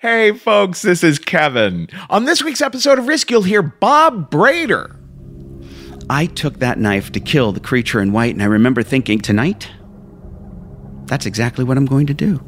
Hey, folks, this is Kevin. On this week's episode of Risk, you'll hear Bob Brader. I took that knife to kill the creature in white, and I remember thinking, tonight, that's exactly what I'm going to do.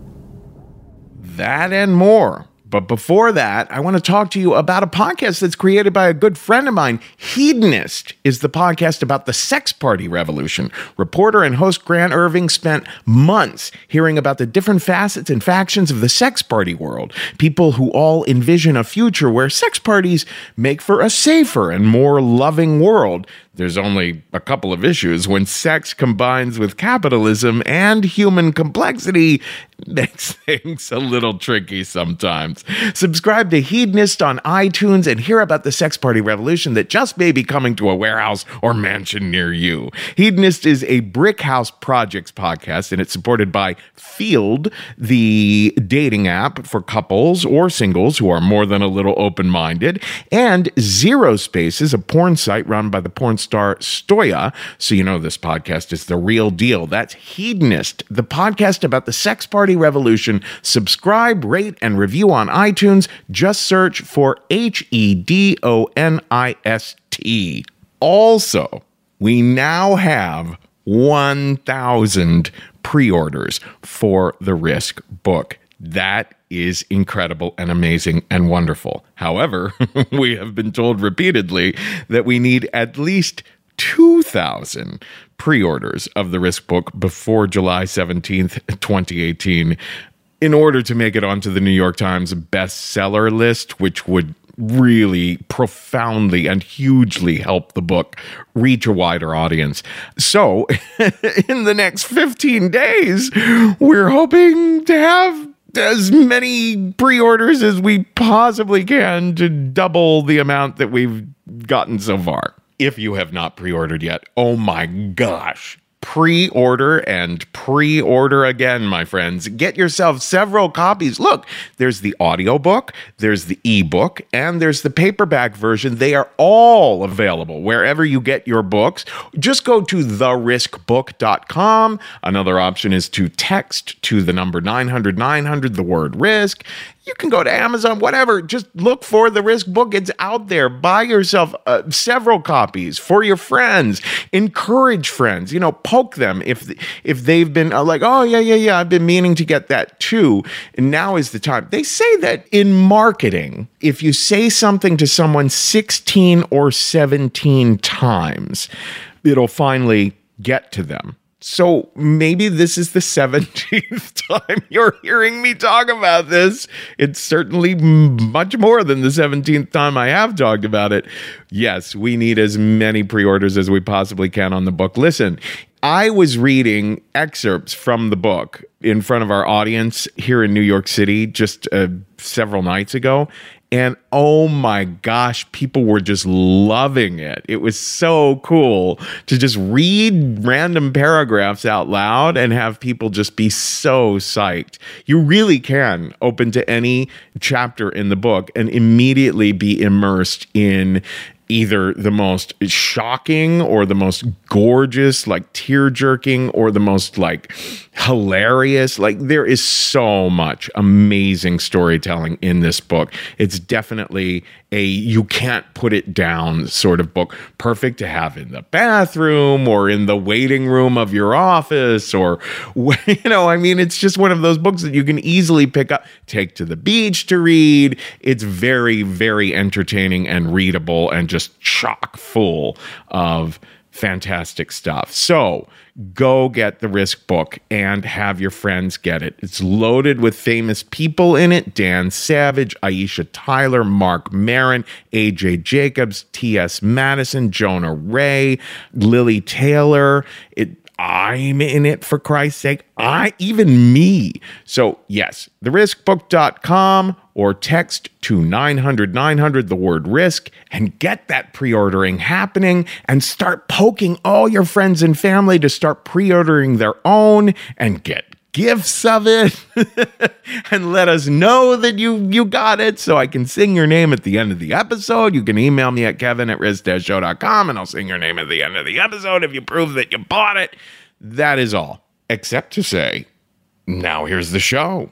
That and more. But before that, I want to talk to you about a podcast that's created by a good friend of mine. Hedonist is the podcast about the sex party revolution. Reporter and host Grant Irving spent months hearing about the different facets and factions of the sex party world. People who all envision a future where sex parties make for a safer and more loving world. There's only a couple of issues when sex combines with capitalism and human complexity makes things a little tricky sometimes. Subscribe to Hedonist on iTunes and hear about the sex party revolution that just may be coming to a warehouse or mansion near you. Hedonist is a Brick House Projects podcast and it's supported by Feeld, the dating app for couples or singles who are more than a little open minded, and Zero Spaces, a porn site run by the porn star Stoya. So you know this podcast is the real deal. That's Hedonist, the podcast about the sex party revolution. Subscribe, rate, and review on iTunes. Just search for H E D O N I S T. Also, we now have 1,000 pre orders for the Risk book. That is incredible and amazing and wonderful. However, we have been told repeatedly that we need at least 2,000 pre orders of the Risk book before July 17th, 2018, in order to make it onto the New York Times bestseller list, which would really profoundly and hugely help the book reach a wider audience. So, in the next 15 days, we're hoping to have as many pre-orders as we possibly can to double the amount that we've gotten so far. If you have not pre-ordered yet, oh my gosh. Pre-order and pre-order again, my friends. Get yourself several copies. Look, there's the audiobook, there's the ebook, and there's the paperback version. They are all available wherever you get your books. Just go to theriskbook.com. Another option is to text to the number 900 900 the word risk. You can go to Amazon, whatever. Just look for the Risk book. It's out there. Buy yourself uh, several copies for your friends. Encourage friends. You know, poke them if if they've been uh, like, oh yeah, yeah, yeah. I've been meaning to get that too, and now is the time. They say that in marketing, if you say something to someone sixteen or seventeen times, it'll finally get to them. So maybe this is the 17th time you're hearing me talk about this. It's certainly much more than the 17th time I have talked about it. Yes, we need as many pre orders as we possibly can on the book. Listen, I was reading excerpts from the book in front of our audience here in New York City just uh, several nights ago. And oh my gosh, people were just loving it. It was so cool to just read random paragraphs out loud and have people just be so psyched. You really can open to any chapter in the book and immediately be immersed in either the most shocking or the most gorgeous, like tear jerking, or the most like hilarious. Like there is so much amazing storytelling in this book. It's definitely a you can't put it down sort of book. Perfect to have in the bathroom or in the waiting room of your office or, you know, I mean, it's just one of those books that you can easily pick up, take to the beach to read. It's very, very entertaining and readable and just chock full of fantastic stuff. So go get the Risk book and have your friends get it. It's loaded with famous people in it Dan Savage, Aisha Tyler, Marc Maron, AJ Jacobs, T.S. Madison, Jonah Ray, Lili Taylor. It I'm in it for Christ's sake. I even me. So, yes, theriskbook.com or text to 900 900 the word risk and get that pre-ordering happening and start poking all your friends and family to start pre-ordering their own and get gifts of it and let us know that you you got it so I can sing your name at the end of the episode. You can email me at kevin at risk-show.com and I'll sing your name at the end of the episode if you prove that you bought it. That is all. Except to say, now here's the show.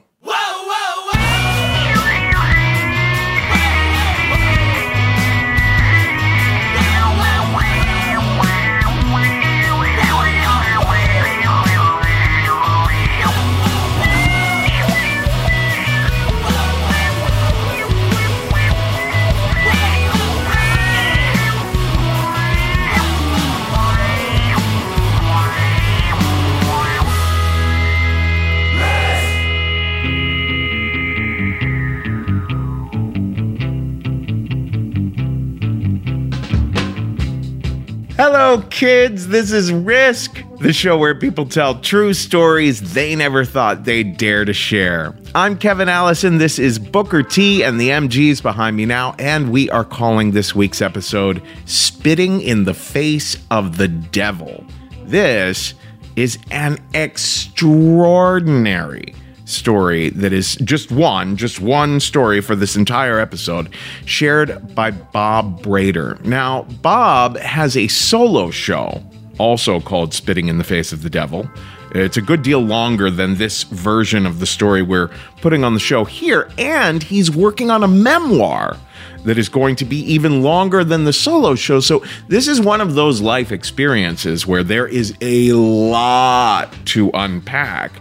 Hello, kids. This is Risk, the show where people tell true stories they never thought they'd dare to share. I'm Kevin Allison. This is Booker T and the MGs behind me now, and we are calling this week's episode Spitting in the Face of the Devil. This is an extraordinary story that is just one, just one story for this entire episode, shared by Bob Brader. Now, Bob has a solo show, also called Spitting in the Face of the Devil. It's a good deal longer than this version of the story we're putting on the show here, and he's working on a memoir that is going to be even longer than the solo show. So, this is one of those life experiences where there is a lot to unpack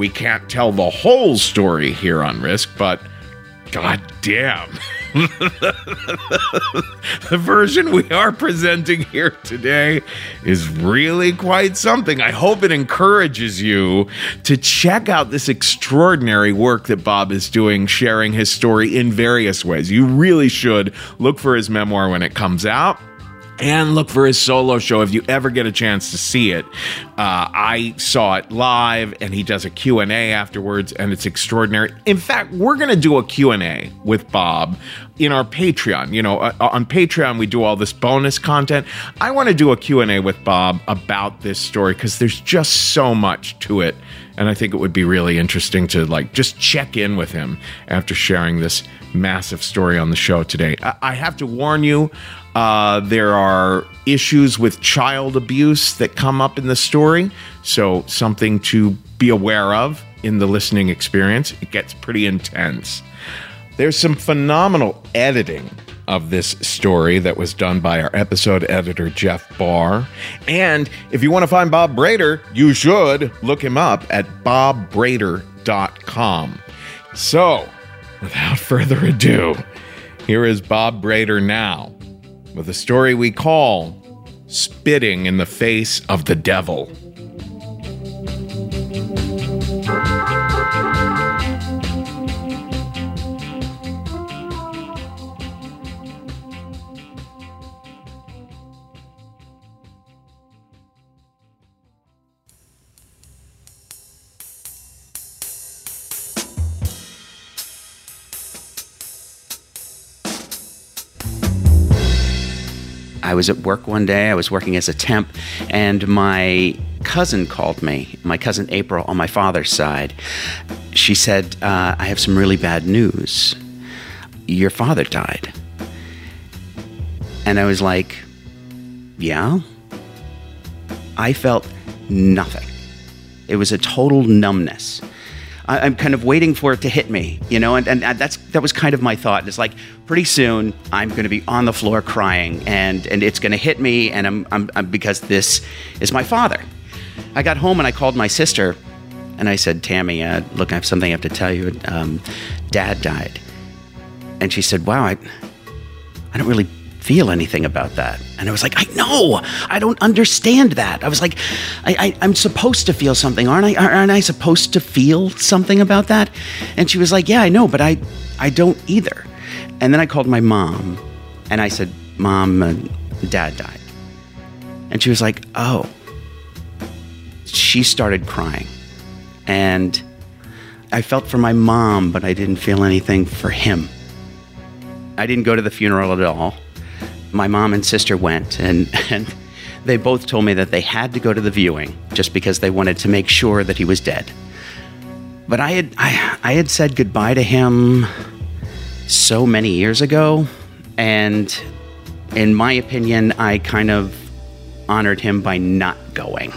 we can't tell the whole story here on Risk, but god damn. the version we are presenting here today is really quite something. I hope it encourages you to check out this extraordinary work that Bob is doing, sharing his story in various ways. You really should look for his memoir when it comes out and look for his solo show if you ever get a chance to see it. Uh, i saw it live and he does a q&a afterwards and it's extraordinary. In fact we're going to do a q&a with bob in our patreon. You know uh, on patreon we do all this bonus content. I want to do a q&a with bob about this story because there's just so much to it and i think it would be really interesting to like just check in with him after sharing this massive story on the show today. I, I have to warn you uh, there are issues with child abuse that come up in the story, so something to be aware of in the listening experience. It gets pretty intense. There's some phenomenal editing of this story that was done by our episode editor, Jeff Barr. And if you want to find Bob Brader, you should look him up at bobbrader.com. So, without further ado, here is Bob Brader now with a story we call Spitting in the Face of the Devil. I was at work one day, I was working as a temp, and my cousin called me, my cousin April on my father's side. She said, uh, I have some really bad news. Your father died. And I was like, Yeah? I felt nothing. It was a total numbness. I, am kind of waiting for it to hit me, you know, and, and that's that was kind of my thought. It's like pretty soon I'm going to be on the floor crying, and and it's going to hit me, and I'm, I'm, I'm because this is my father. I got home and I called my sister, and I said, Tammy, uh, look, I have something I have to tell you. Um, Dad died, and she said, Wow, I I don't really feel anything about that. And I was like, I know, I don't understand that. I was like, I, am supposed to feel something, aren't I? Aren't I supposed to feel something about that? And she was like, Yeah, I know, but I, I don't either. And then I called my mom and I said, Mom, uh, dad died. And she was like, Oh. She started crying. And I felt for my mom, but I didn't feel anything for him. I didn't go to the funeral at all my mom and sister went, and, and they both told me that they had to go to the viewing just because they wanted to make sure that he was dead. But I had, I, I had said goodbye to him so many years ago, and in my opinion, I kind of honored him by not going.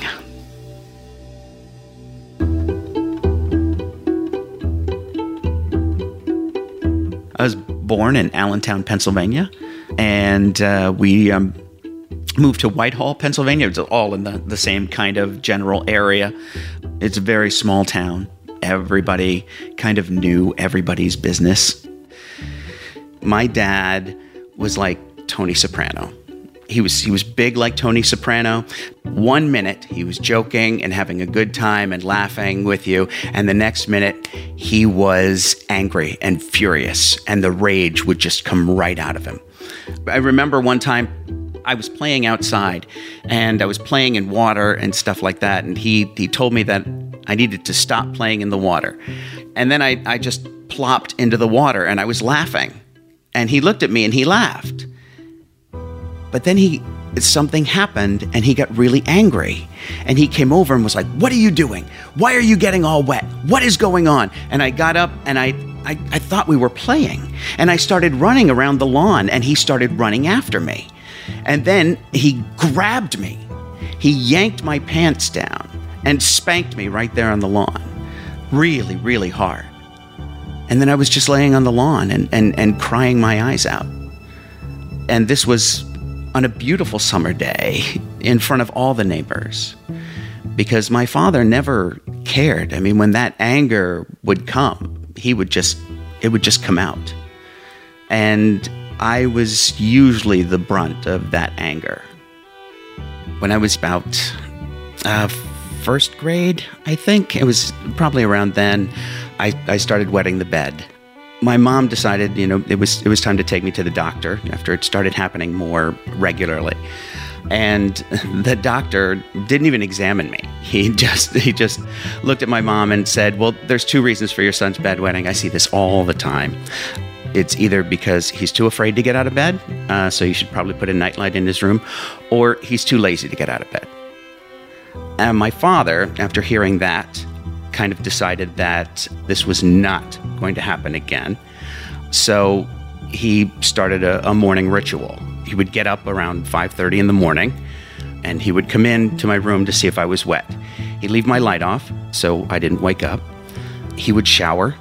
I was born in Allentown, Pennsylvania and uh, we um, moved to Whitehall, Pennsylvania. It's all in the, the same kind of general area. It's a very small town. Everybody kind of knew everybody's business. My dad was like Tony Soprano. He was he was big like Tony Soprano. One minute he was joking and having a good time and laughing with you, and the next minute he was angry and furious, and the rage would just come right out of him. I remember one time I was playing outside and I was playing in water and stuff like that. And he, he told me that I needed to stop playing in the water. And then I, I just plopped into the water and I was laughing. And he looked at me and he laughed. But then he something happened and he got really angry. And he came over and was like, What are you doing? Why are you getting all wet? What is going on? And I got up and I I, I thought we were playing. And I started running around the lawn, and he started running after me. And then he grabbed me. He yanked my pants down and spanked me right there on the lawn. Really, really hard. And then I was just laying on the lawn and, and, and crying my eyes out. And this was on a beautiful summer day in front of all the neighbors because my father never cared. I mean, when that anger would come, he would just it would just come out. And I was usually the brunt of that anger. When I was about uh, first grade, I think it was probably around then, I, I started wetting the bed. My mom decided, you know, it was it was time to take me to the doctor after it started happening more regularly and the doctor didn't even examine me. He just he just looked at my mom and said, "Well, there's two reasons for your son's bedwetting. I see this all the time. It's either because he's too afraid to get out of bed, uh, so you should probably put a nightlight in his room, or he's too lazy to get out of bed." And my father, after hearing that, kind of decided that this was not going to happen again. So he started a, a morning ritual he would get up around 5:30 in the morning and he would come in to my room to see if I was wet. He'd leave my light off so I didn't wake up. He would shower.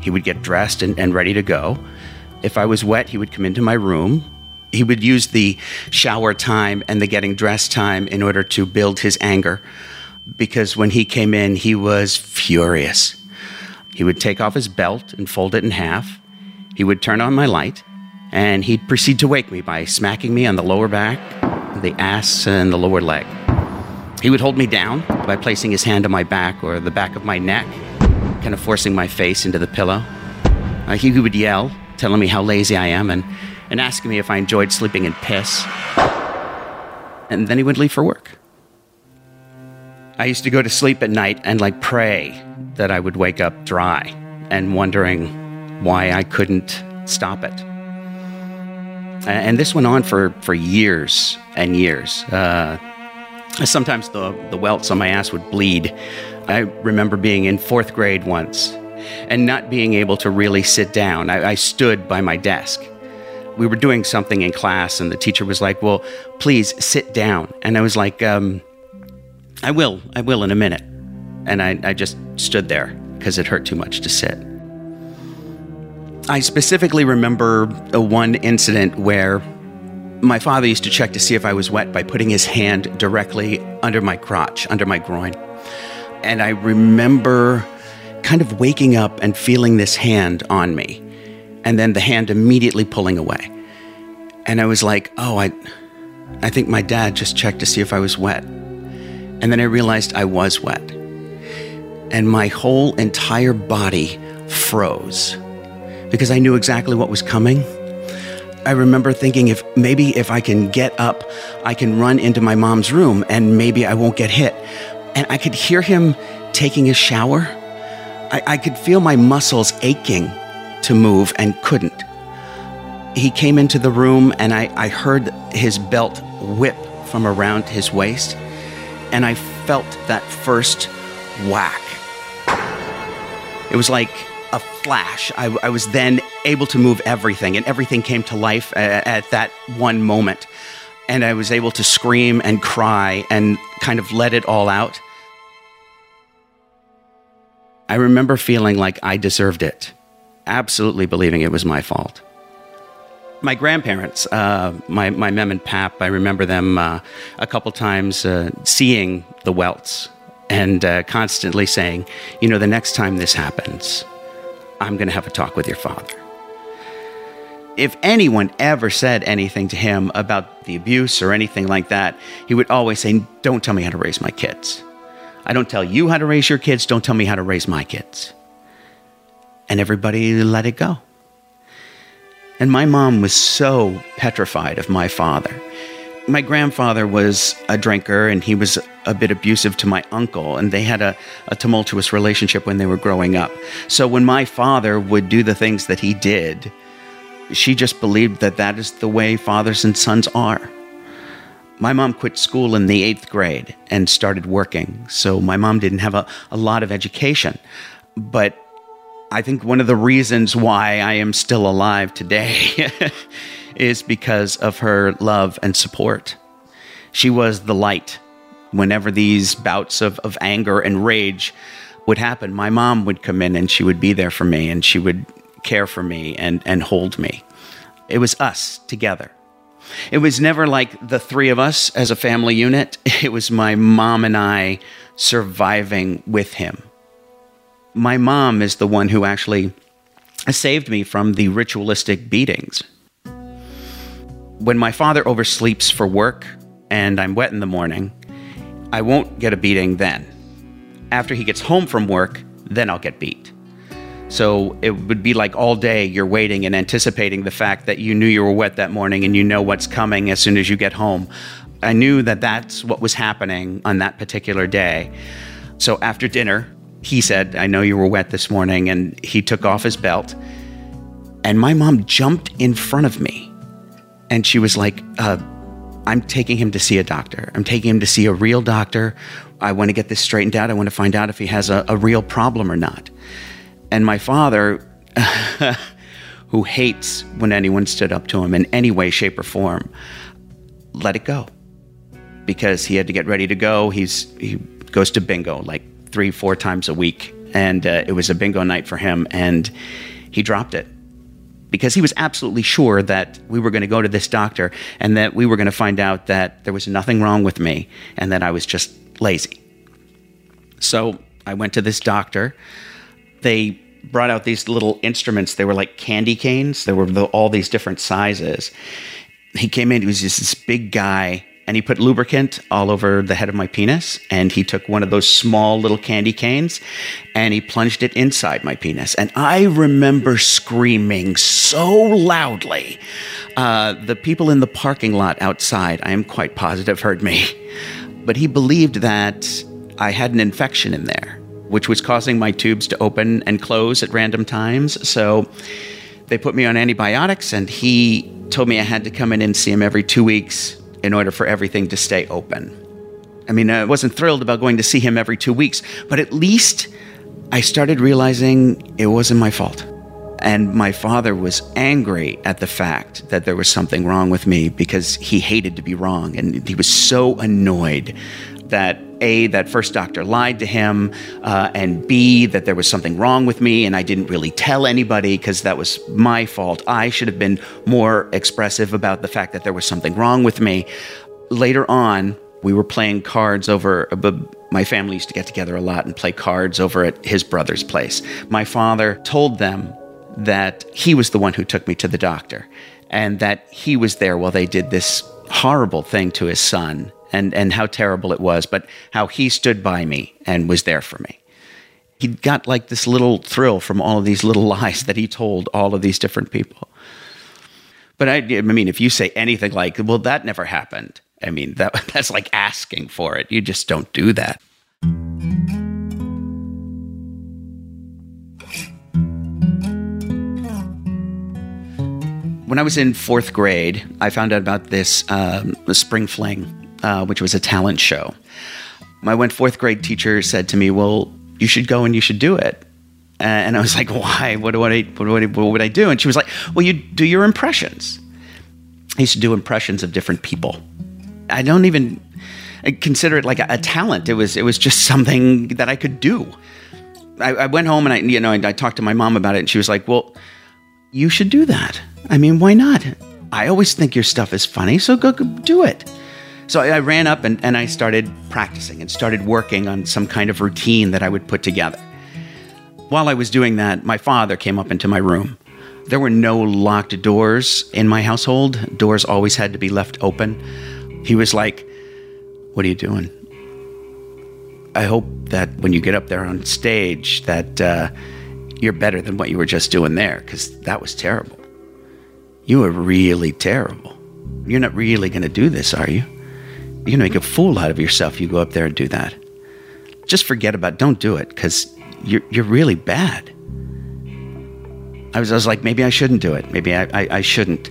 He would get dressed and, and ready to go. If I was wet, he would come into my room. He would use the shower time and the getting dressed time in order to build his anger because when he came in, he was furious. He would take off his belt and fold it in half. He would turn on my light and he'd proceed to wake me by smacking me on the lower back, the ass, and the lower leg. He would hold me down by placing his hand on my back or the back of my neck, kind of forcing my face into the pillow. Uh, he would yell, telling me how lazy I am, and, and asking me if I enjoyed sleeping in piss. And then he would leave for work. I used to go to sleep at night and like pray that I would wake up dry and wondering why I couldn't stop it. And this went on for, for years and years. Uh, sometimes the, the welts on my ass would bleed. I remember being in fourth grade once and not being able to really sit down. I, I stood by my desk. We were doing something in class, and the teacher was like, Well, please sit down. And I was like, um, I will, I will in a minute. And I, I just stood there because it hurt too much to sit. I specifically remember a one incident where my father used to check to see if I was wet by putting his hand directly under my crotch, under my groin. And I remember kind of waking up and feeling this hand on me, and then the hand immediately pulling away. And I was like, oh, I, I think my dad just checked to see if I was wet. And then I realized I was wet. And my whole entire body froze because I knew exactly what was coming. I remember thinking if maybe if I can get up, I can run into my mom's room and maybe I won't get hit. And I could hear him taking a shower. I, I could feel my muscles aching to move and couldn't. He came into the room and I, I heard his belt whip from around his waist. And I felt that first whack. It was like a flash. I, I, was then able to move everything, and everything came to life at, at that one moment. And I was able to scream and cry and kind of let it all out. I remember feeling like I deserved it, absolutely believing it was my fault. My grandparents, uh, my, my mem and pap, I remember them uh, a couple times uh, seeing the welts and uh, constantly saying, you know, the next time this happens, I'm going to have a talk with your father. If anyone ever said anything to him about the abuse or anything like that, he would always say, Don't tell me how to raise my kids. I don't tell you how to raise your kids, don't tell me how to raise my kids. And everybody let it go. And my mom was so petrified of my father my grandfather was a drinker and he was a bit abusive to my uncle, and they had a, a, tumultuous relationship when they were growing up. So when my father would do the things that he did, she just believed that that is the way fathers and sons are. My mom quit school in the eighth grade and started working, so my mom didn't have a, a lot of education. But I think one of the reasons why I am still alive today is because of her love and support. She was the light. Whenever these bouts of, of anger and rage would happen, my mom would come in and she would be there for me and she would care for me and, and hold me. It was us together. It was never like the three of us as a family unit. It was my mom and I surviving with him. My mom is the one who actually saved me from the ritualistic beatings when my father oversleeps for work and I'm wet in the morning, I won't get a beating then. After he gets home from work, then I'll get beat. So it would be like all day you're waiting and anticipating the fact that you knew you were wet that morning and you know what's coming as soon as you get home. I knew that that's what was happening on that particular day. So after dinner, he said, I know you were wet this morning. And he took off his belt. And my mom jumped in front of me and she was like, uh, I'm taking him to see a doctor. I'm taking him to see a real doctor. I want to get this straightened out. I want to find out if he has a, a real problem or not. And my father, who hates when anyone stood up to him in any way, shape, or form, let it go because he had to get ready to go. He's he goes to bingo like three, four times a week, and uh, it was a bingo night for him, and he dropped it because he was absolutely sure that we were going to go to this doctor and that we were going to find out that there was nothing wrong with me and that I was just lazy. So I went to this doctor. They brought out these little instruments. They were like candy canes. There were all these different sizes. He came in, he was just this big guy and he put lubricant all over the head of my penis and he took one of those small little candy canes and he plunged it inside my penis. And i remember screaming so loudly uh, the people in the parking lot outside i am quite positive heard me. But he believed that i had an infection in there which was causing my tubes to open and close at random times. So they put me on antibiotics and he told me i had to come in and see him every two weeks in order for everything to stay open. I mean, I wasn't thrilled about going to see him every two weeks, but at least I started realizing it wasn't my fault. And my father was angry at the fact that there was something wrong with me because he hated to be wrong. And he was so annoyed that A, that first doctor lied to him, uh, and B, that there was something wrong with me and I didn't really tell anybody because that was my fault. I should have been more expressive about the fact that there was something wrong with me. Later on, we were playing cards over. My family used to get together a lot and play cards over at his brother's place. My father told them that he was the one who took me to the doctor and that he was there while they did this horrible thing to his son and, and how terrible it was, but how he stood by me and was there for me. He got like this little thrill from all of these little lies that he told all of these different people. But I, I mean, if you say anything like, well, that never happened, I mean, that, that's like asking for it. You just don't do that. When I was in fourth grade, I found out about this um, Spring Fling, uh, which was a talent show. My one fourth grade teacher said to me, Well, you should go and you should do it. And I was like, Why? What, what, what, what would I do? And she was like, Well, you do your impressions. I used to do impressions of different people. I don't even consider it like a, a talent. It was it was just something that I could do. I, I went home and I you know I, I talked to my mom about it, and she was like, "Well, you should do that. I mean, why not? I always think your stuff is funny, so go, go do it." So I, I ran up and, and I started practicing and started working on some kind of routine that I would put together. While I was doing that, my father came up into my room. There were no locked doors in my household. Doors always had to be left open. He was like, What are you doing? I hope that when you get up there on stage that uh, you're better than what you were just doing there, because that was terrible. You were really terrible. You're not really going to do this, are you? To make a fool out of yourself. If you go up there and do that. Just forget about. Don't do it because you're you're really bad. I was I was like maybe I shouldn't do it. Maybe I, I, I shouldn't.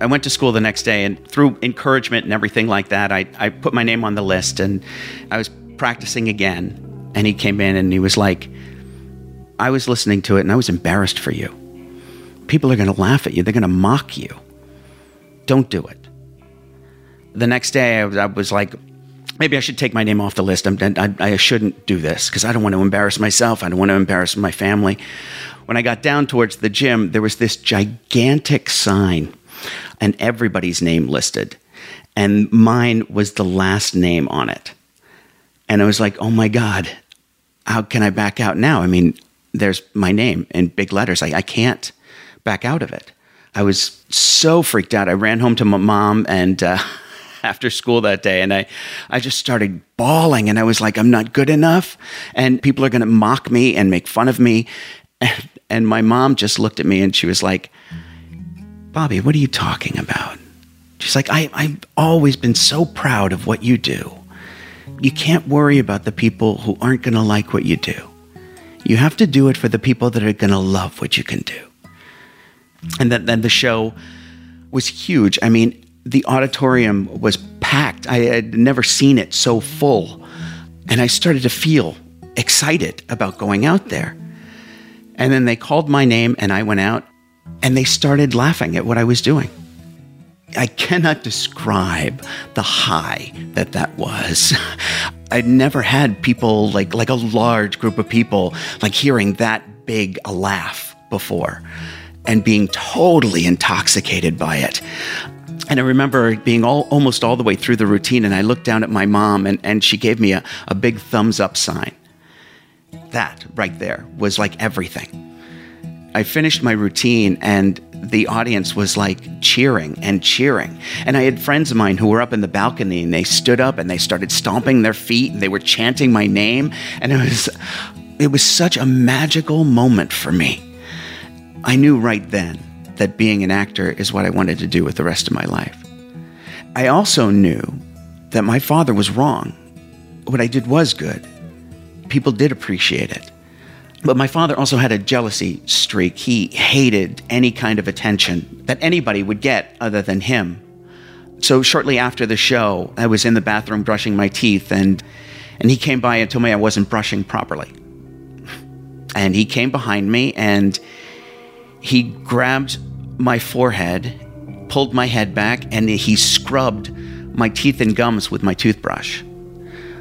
I went to school the next day, and through encouragement and everything like that, I, I put my name on the list and I was practicing again. And he came in and he was like, I was listening to it and I was embarrassed for you. People are going to laugh at you, they're going to mock you. Don't do it. The next day, I was, I was like, maybe I should take my name off the list. I, I shouldn't do this because I don't want to embarrass myself. I don't want to embarrass my family. When I got down towards the gym, there was this gigantic sign and everybody's name listed. And mine was the last name on it. And I was like, oh my God, how can I back out now? I mean, there's my name in big letters. I, I can't back out of it. I was so freaked out. I ran home to my mom and uh, after school that day and I, I just started bawling and I was like, I'm not good enough and people are going to mock me and make fun of me. And, and my mom just looked at me and she was like, Bobby, what are you talking about? She's like, I, I've always been so proud of what you do. You can't worry about the people who aren't going to like what you do. You have to do it for the people that are going to love what you can do. And then, then the show was huge. I mean, the auditorium was packed. I had never seen it so full. And I started to feel excited about going out there. And then they called my name, and I went out and they started laughing at what I was doing. I cannot describe the high that that was. I'd never had people like like a large group of people like hearing that big a laugh before and being totally intoxicated by it. And I remember being all, almost all the way through the routine, and I looked down at my mom, and, and she gave me a, a big thumbs up sign. That right there was like everything. I finished my routine and the audience was like cheering and cheering. And I had friends of mine who were up in the balcony and they stood up and they started stomping their feet and they were chanting my name. And it was, it was such a magical moment for me. I knew right then that being an actor is what I wanted to do with the rest of my life. I also knew that my father was wrong. What I did was good. People did appreciate it. But my father also had a jealousy streak. He hated any kind of attention that anybody would get other than him. So shortly after the show, I was in the bathroom brushing my teeth and and he came by and told me I wasn't brushing properly. And he came behind me and he grabbed my forehead, pulled my head back, and he scrubbed my teeth and gums with my toothbrush.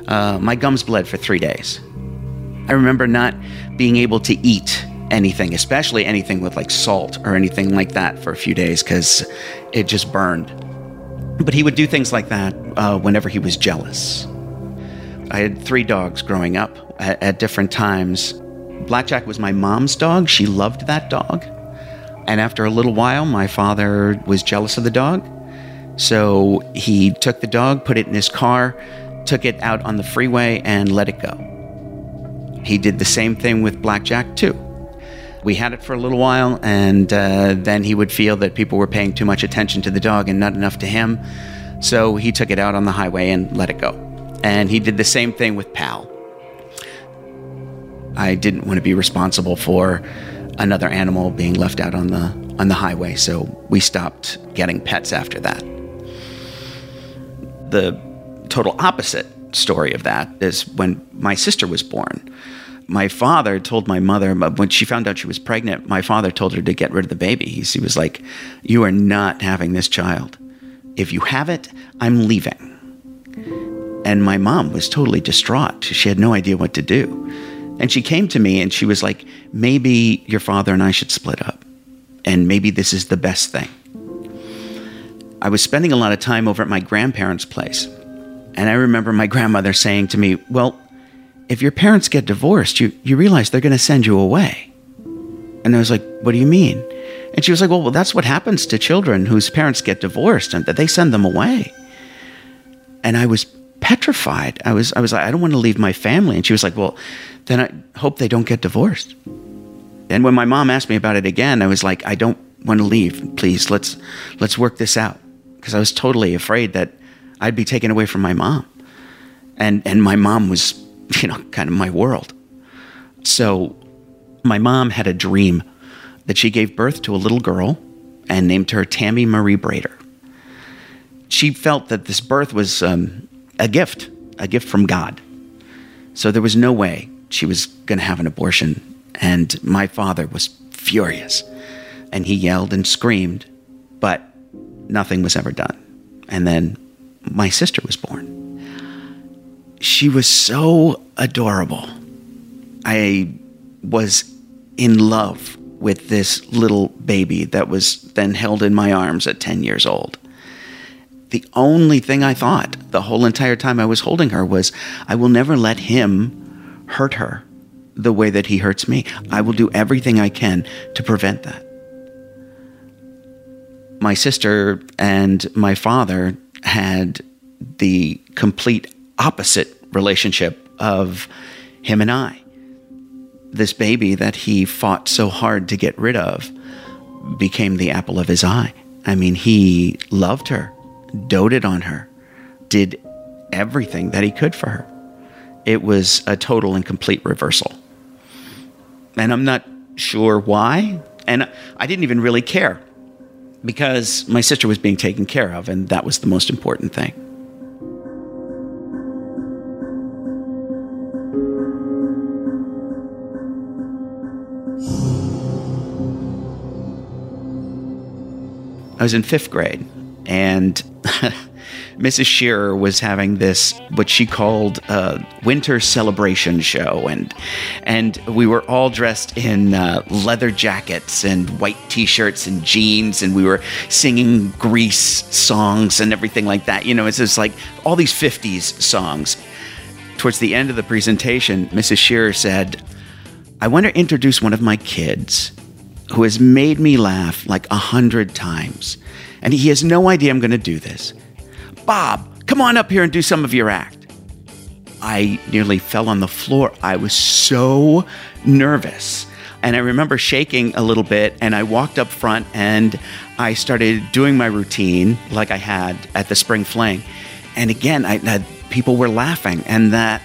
Uh, my gums bled for three days. I remember not being able to eat anything, especially anything with like salt or anything like that for a few days because it just burned. But he would do things like that uh, whenever he was jealous. I had three dogs growing up at, at different times. Blackjack was my mom's dog. She loved that dog. And after a little while, my father was jealous of the dog. So he took the dog, put it in his car, took it out on the freeway, and let it go. He did the same thing with Blackjack, too. We had it for a little while, and uh, then he would feel that people were paying too much attention to the dog and not enough to him. So he took it out on the highway and let it go. And he did the same thing with Pal. I didn't want to be responsible for another animal being left out on the on the highway, so we stopped getting pets after that. The total opposite story of that is when my sister was born. My father told my mother when she found out she was pregnant, my father told her to get rid of the baby. He was like, "You are not having this child. If you have it, I'm leaving." And my mom was totally distraught. She had no idea what to do. And she came to me and she was like, maybe your father and I should split up. And maybe this is the best thing. I was spending a lot of time over at my grandparents' place. And I remember my grandmother saying to me, Well, if your parents get divorced, you, you realize they're going to send you away. And I was like, What do you mean? And she was like, well, well, that's what happens to children whose parents get divorced and that they send them away. And I was petrified. I was, I was like, I don't want to leave my family. And she was like, Well, then I hope they don't get divorced. And when my mom asked me about it again, I was like, I don't want to leave. Please, let's let's work this out. Because I was totally afraid that I'd be taken away from my mom. And and my mom was, you know, kind of my world. So my mom had a dream that she gave birth to a little girl and named her Tammy Marie Brader. She felt that this birth was um, a gift, a gift from God. So there was no way she was going to have an abortion. And my father was furious. And he yelled and screamed, but nothing was ever done. And then my sister was born. She was so adorable. I was in love with this little baby that was then held in my arms at 10 years old. The only thing I thought the whole entire time I was holding her was, I will never let him hurt her the way that he hurts me. I will do everything I can to prevent that. My sister and my father had the complete opposite relationship of him and I. This baby that he fought so hard to get rid of became the apple of his eye. I mean, he loved her, doted on her, did everything that he could for her. It was a total and complete reversal. And I'm not sure why. And I didn't even really care because my sister was being taken care of, and that was the most important thing. I was in fifth grade, and Mrs. Shearer was having this what she called a winter celebration show, and and we were all dressed in uh, leather jackets and white T-shirts and jeans, and we were singing Grease songs and everything like that. You know, it's just like all these '50s songs. Towards the end of the presentation, Mrs. Shearer said, "I want to introduce one of my kids." Who has made me laugh like a hundred times. And he has no idea I'm going to do this. Bob, come on up here and do some of your act. I nearly fell on the floor. I was so nervous. And I remember shaking a little bit, and I walked up front and I started doing my routine like I had at the Spring Fling. And again, I, I, people were laughing, and that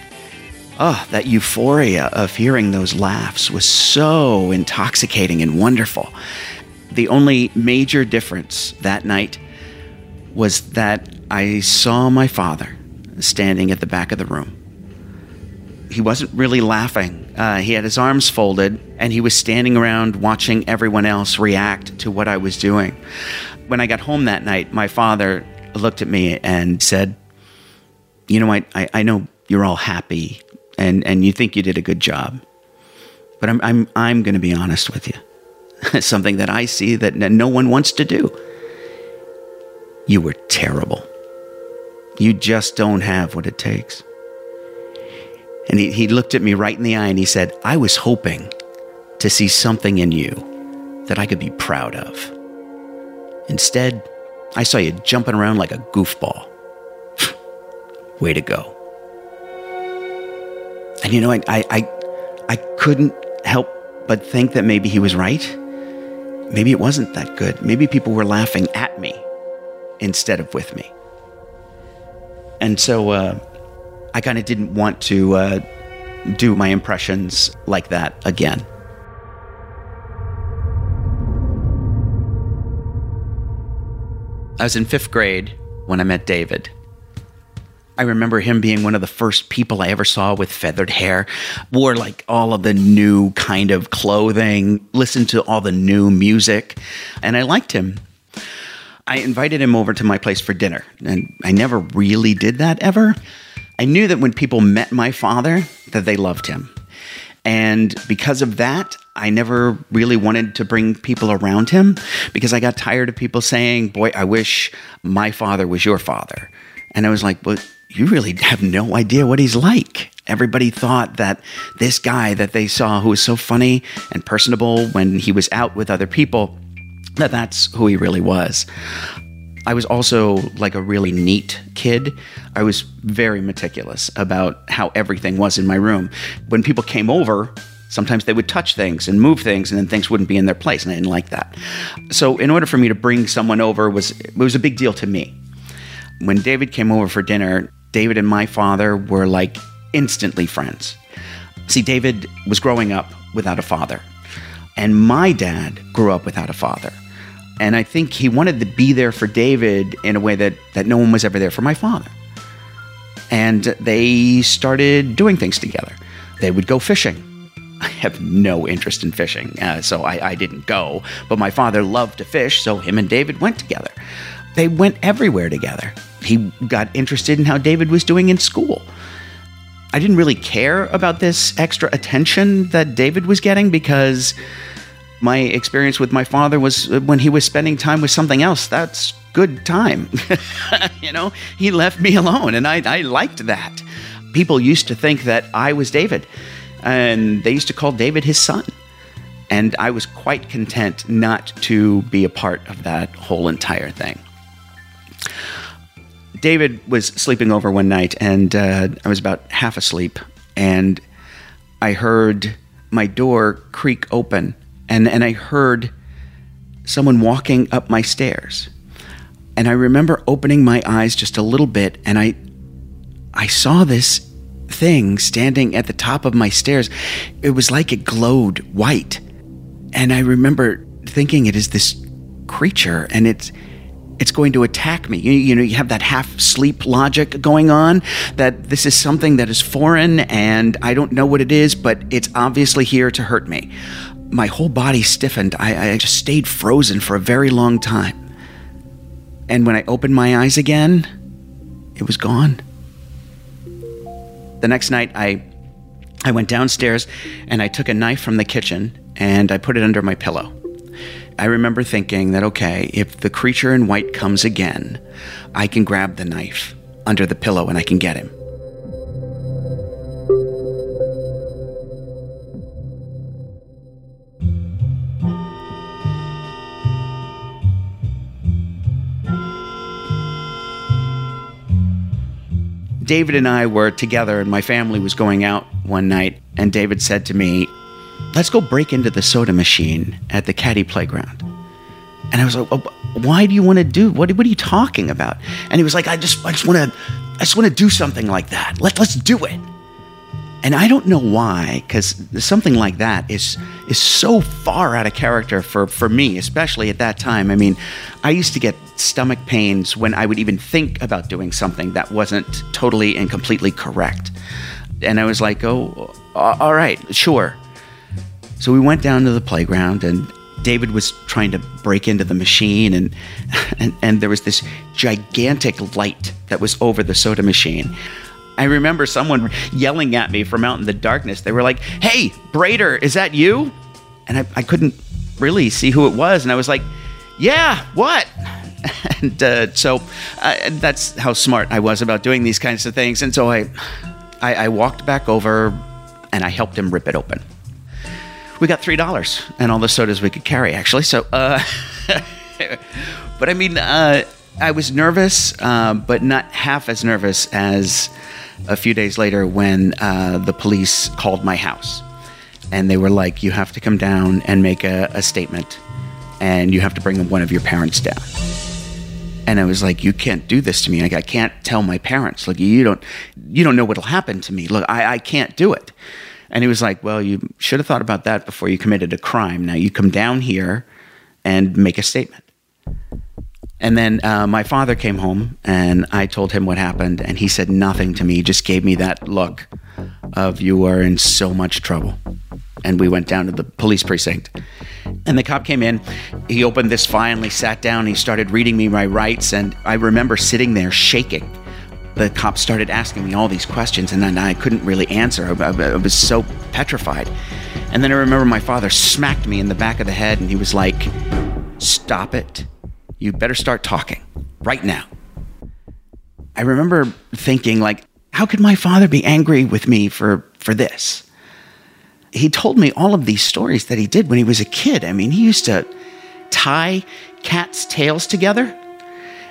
oh, that euphoria of hearing those laughs was so intoxicating and wonderful. The only major difference that night was that I saw my father standing at the back of the room. He wasn't really laughing. Uh, he had his arms folded and he was standing around watching everyone else react to what I was doing. When I got home that night, my father looked at me and said, You know, I, I, I know you're all happy and, and you think you did a good job. But I'm, I'm, I'm going to be honest with you. Something that I see that no one wants to do. You were terrible. You just don't have what it takes. And he, he looked at me right in the eye and he said, I was hoping to see something in you that I could be proud of. Instead, I saw you jumping around like a goofball. Way to go. And you know, I, I, I, I couldn't help but think that maybe he was right. Maybe it wasn't that good. Maybe people were laughing at me instead of with me. And so uh, I kind of didn't want to uh, do my impressions like that again. I was in fifth grade when I met David. I remember him being one of the first people I ever saw with feathered hair, wore like all of the new kind of clothing, listened to all the new music, and I liked him. I invited him over to my place for dinner, and I never really did that ever. I knew that when people met my father that they loved him. And because of that, I never really wanted to bring people around him because I got tired of people saying, Boy, I wish my father was your father. And I was like, Well, you really have no idea what he's like. Everybody thought that this guy that they saw who was so funny and personable when he was out with other people, that that's who he really was. I was also like a really neat kid. I was very meticulous about how everything was in my room. When people came over, sometimes they would touch things and move things and then things wouldn't be in their place and I didn't like that. So in order for me to bring someone over was it was a big deal to me. When David came over for dinner, David and my father were like instantly friends. See, David was growing up without a father, and my dad grew up without a father. And I think he wanted to be there for David in a way that, that no one was ever there for my father. And they started doing things together. They would go fishing. I have no interest in fishing, uh, so I, I didn't go. But my father loved to fish, so him and David went together. They went everywhere together he got interested in how David was doing in school. I didn't really care about this extra attention that David was getting because my experience with my father was uh, when he was spending time with something else. That's good time. you know, he left me alone, and I, I liked that. People used to think that I was David, and they used to call David his son. And I was quite content not to be a part of that whole entire thing. David was sleeping over one night, and uh, I was about half asleep, and I heard my door creak open, and, and I heard someone walking up my stairs. And I remember opening my eyes just a little bit, and I, I saw this thing standing at the top of my stairs. It was like it glowed white. And I remember thinking it is this creature, and it's it's going to attack me. You, you, know, you have that half sleep logic going on that this is something that is foreign and I don't know what it is, but it's obviously here to hurt me. My whole body stiffened. I, I just stayed frozen for a very long time. And when I opened my eyes again, it was gone. The next night, I, I went downstairs and I took a knife from the kitchen and I put it under my pillow. I remember thinking that, okay, if the creature in white comes again, I can grab the knife under the pillow and I can get him. David and I were together, and my family was going out one night, and David said to me, let's go break into the soda machine at the caddy playground. And I was like, why do you want to do what, what are you talking about? And he was like, I just I just want to I just want to do something like that. Let, let's do it. And I don't know why, because something like that is is so far out of character for, for me, especially at that time. I mean, I used to get stomach pains when I would even think about doing something that wasn't totally and completely correct. And I was like, oh, all right, sure. So we went down to the playground and David was trying to break into the machine and, and and there was this gigantic light that was over the soda machine. I remember someone yelling at me from out in the darkness. They were like, Hey, Brader, is that you? And I, I couldn't really see who it was. And I was like, Yeah, what? And uh, so uh, that's how smart I was about doing these kinds of things. And so I, I, I walked back over and I helped him rip it open. We got $3 and all the sodas we could carry, actually. So, uh, but I mean, uh, I was nervous, uh, but not half as nervous as a few days later when uh, the police called my house. And they were like, You have to come down and make a, a statement, and you have to bring one of your parents down. And I was like, "You can't do this to me. Like, I can't tell my parents. Like, you don't, you don't know what'll happen to me. Look, I, I can't do it." And he was like, "Well, you should have thought about that before you committed a crime. Now you come down here and make a statement." And then uh, my father came home and I told him what happened, and he said nothing to me. He just gave me that look of you are in so much trouble. And we went down to the police precinct. And the cop came in. He opened this file and he sat down. He started reading me my rights. And I remember sitting there shaking. The cop started asking me all these questions, and then I couldn't really answer. I, I, I was so petrified. And then I remember my father smacked me in the back of the head, and he was like, Stop it you better start talking right now. I remember thinking, like, how could my father be angry with me for, for this? He told me all of these stories that he did when he was a kid. I mean, he used to tie cats' tails together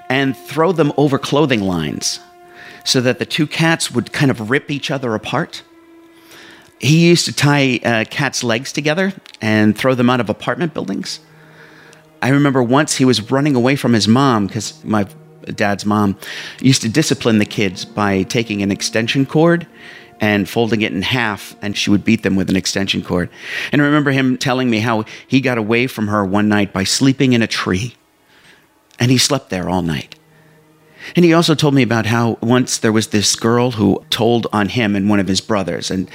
and throw them over clothing lines so that the two cats would kind of rip each other apart. He used to tie uh, cats' legs together and throw them out of apartment buildings. I remember once he was running away from his mom because my dad's mom used to discipline the kids by taking an extension cord and folding it in half, and she would beat them with an extension cord. And I remember him telling me how he got away from her one night by sleeping in a tree. And he slept there all night. And he also told me about how once there was this girl who told on him and one of his brothers, and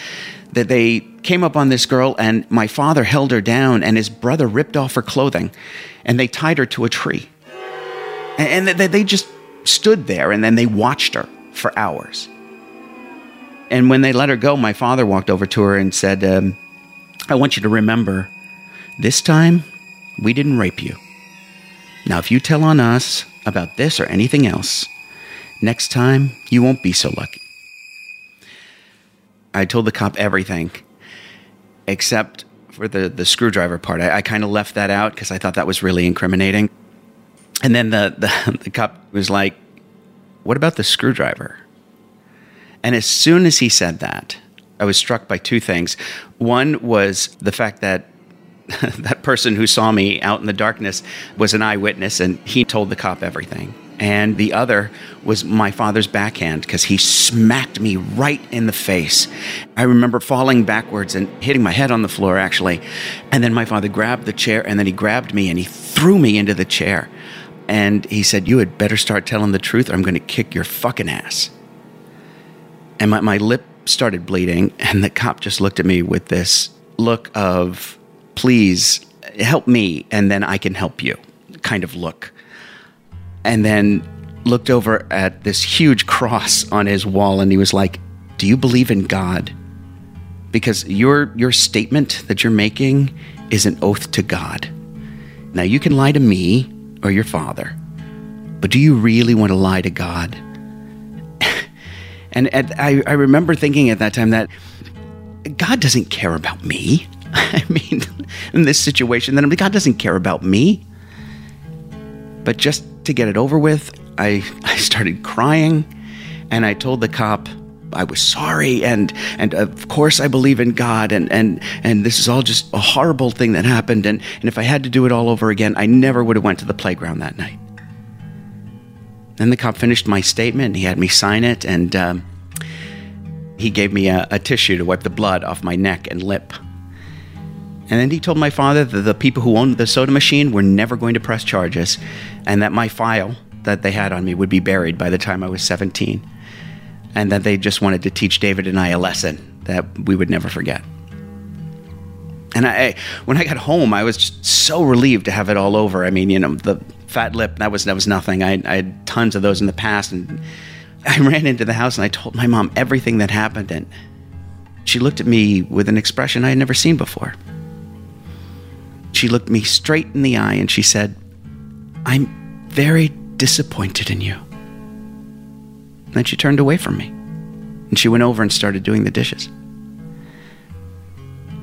that they came up on this girl, and my father held her down, and his brother ripped off her clothing and they tied her to a tree. And, they just stood there and then they watched her for hours. And when they let her go, my father walked over to her and said, um, I want you to remember this time we didn't rape you. Now, if you tell on us about this or anything else, next time you won't be so lucky. I told the cop everything except for the the screwdriver part. I, I kind of left that out because I thought that was really incriminating. And then the, the the cop was like, "What about the screwdriver?" And as soon as he said that, I was struck by two things. One was the fact that that person who saw me out in the darkness was an eyewitness, and he told the cop everything and the other was my father's backhand because he smacked me right in the face. I remember falling backwards and hitting my head on the floor, actually. And then my father grabbed the chair and then he grabbed me and he threw me into the chair. And he said, You had better start telling the truth or I'm going to kick your fucking ass. And my, my lip started bleeding, and the cop just looked at me with this look of, Please help me, and then I can help you kind of look and then looked over at this huge cross on his wall and he was like, "Do you believe in God?" Because your your statement that you're making is an oath to God. Now you can lie to me or your father, but do you really want to lie to God? and, and I, I remember thinking at that time that God doesn't care about me. I mean, in this situation, then God doesn't care about me. But just to get it over with, I, I started crying and I told the cop I was sorry and and of course I believe in God and and and this is all just a horrible thing that happened and and if I had to do it all over again I never would have went to the playground that night. Then the cop finished my statement. He had me sign it and um, he gave me a, a tissue to wipe the blood off my neck and lip. And then he told my father that the people who owned the soda machine were never going to press charges and that my file that they had on me would be buried by the time I was 17. And that they just wanted to teach David and I a lesson that we would never forget. And I, when I got home, I was just so relieved to have it all over. I mean, you know, the fat lip that was that was nothing. I, I had tons of those in the past, and I ran into the house and I told my mom everything that happened, and she looked at me with an expression I had never seen before. She looked me straight in the eye and she said, I'm very disappointed in you. Then she turned away from me and she went over and started doing the dishes.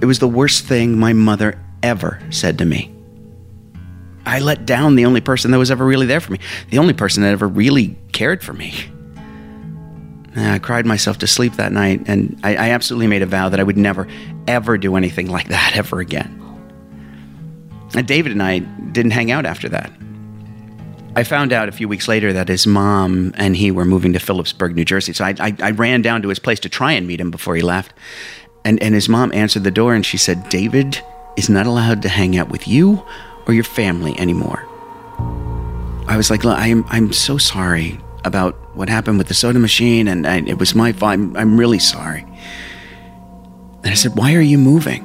It was the worst thing my mother ever said to me. I let down the only person that was ever really there for me, the only person that ever really cared for me. I cried myself to sleep that night, and I, I, absolutely made a vow that I would never, ever do anything like that ever again. And David and I didn't hang out after that. I found out a few weeks later that his mom and he were moving to Phillipsburg, New Jersey. So I, I, I ran down to his place to try and meet him before he left. And, and his mom answered the door and she said, David is not allowed to hang out with you or your family anymore. I was like, I'm, I'm so sorry about what happened with the soda machine, and I, it was my fault. I'm, I'm really sorry. And I said, Why are you moving?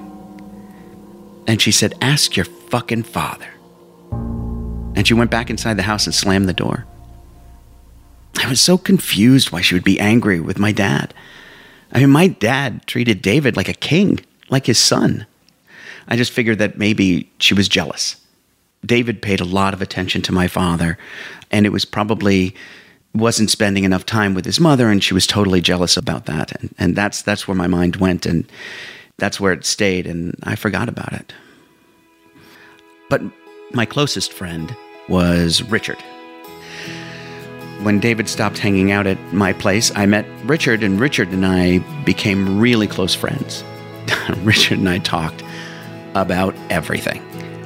And she said, Ask your fucking father. And she went back inside the house and slammed the door. I was so confused why she would be angry with my dad. I mean, my dad treated David like a king, like his son. I just figured that maybe she was jealous. David paid a lot of attention to my father, and it was probably wasn't spending enough time with his mother, and she was totally jealous about that. And, and that's that's where my mind went, and that's where it stayed, and I forgot about it. But my closest friend was Richard. When David stopped hanging out at my place, I met Richard, and Richard and I became really close friends. Richard and I talked about everything.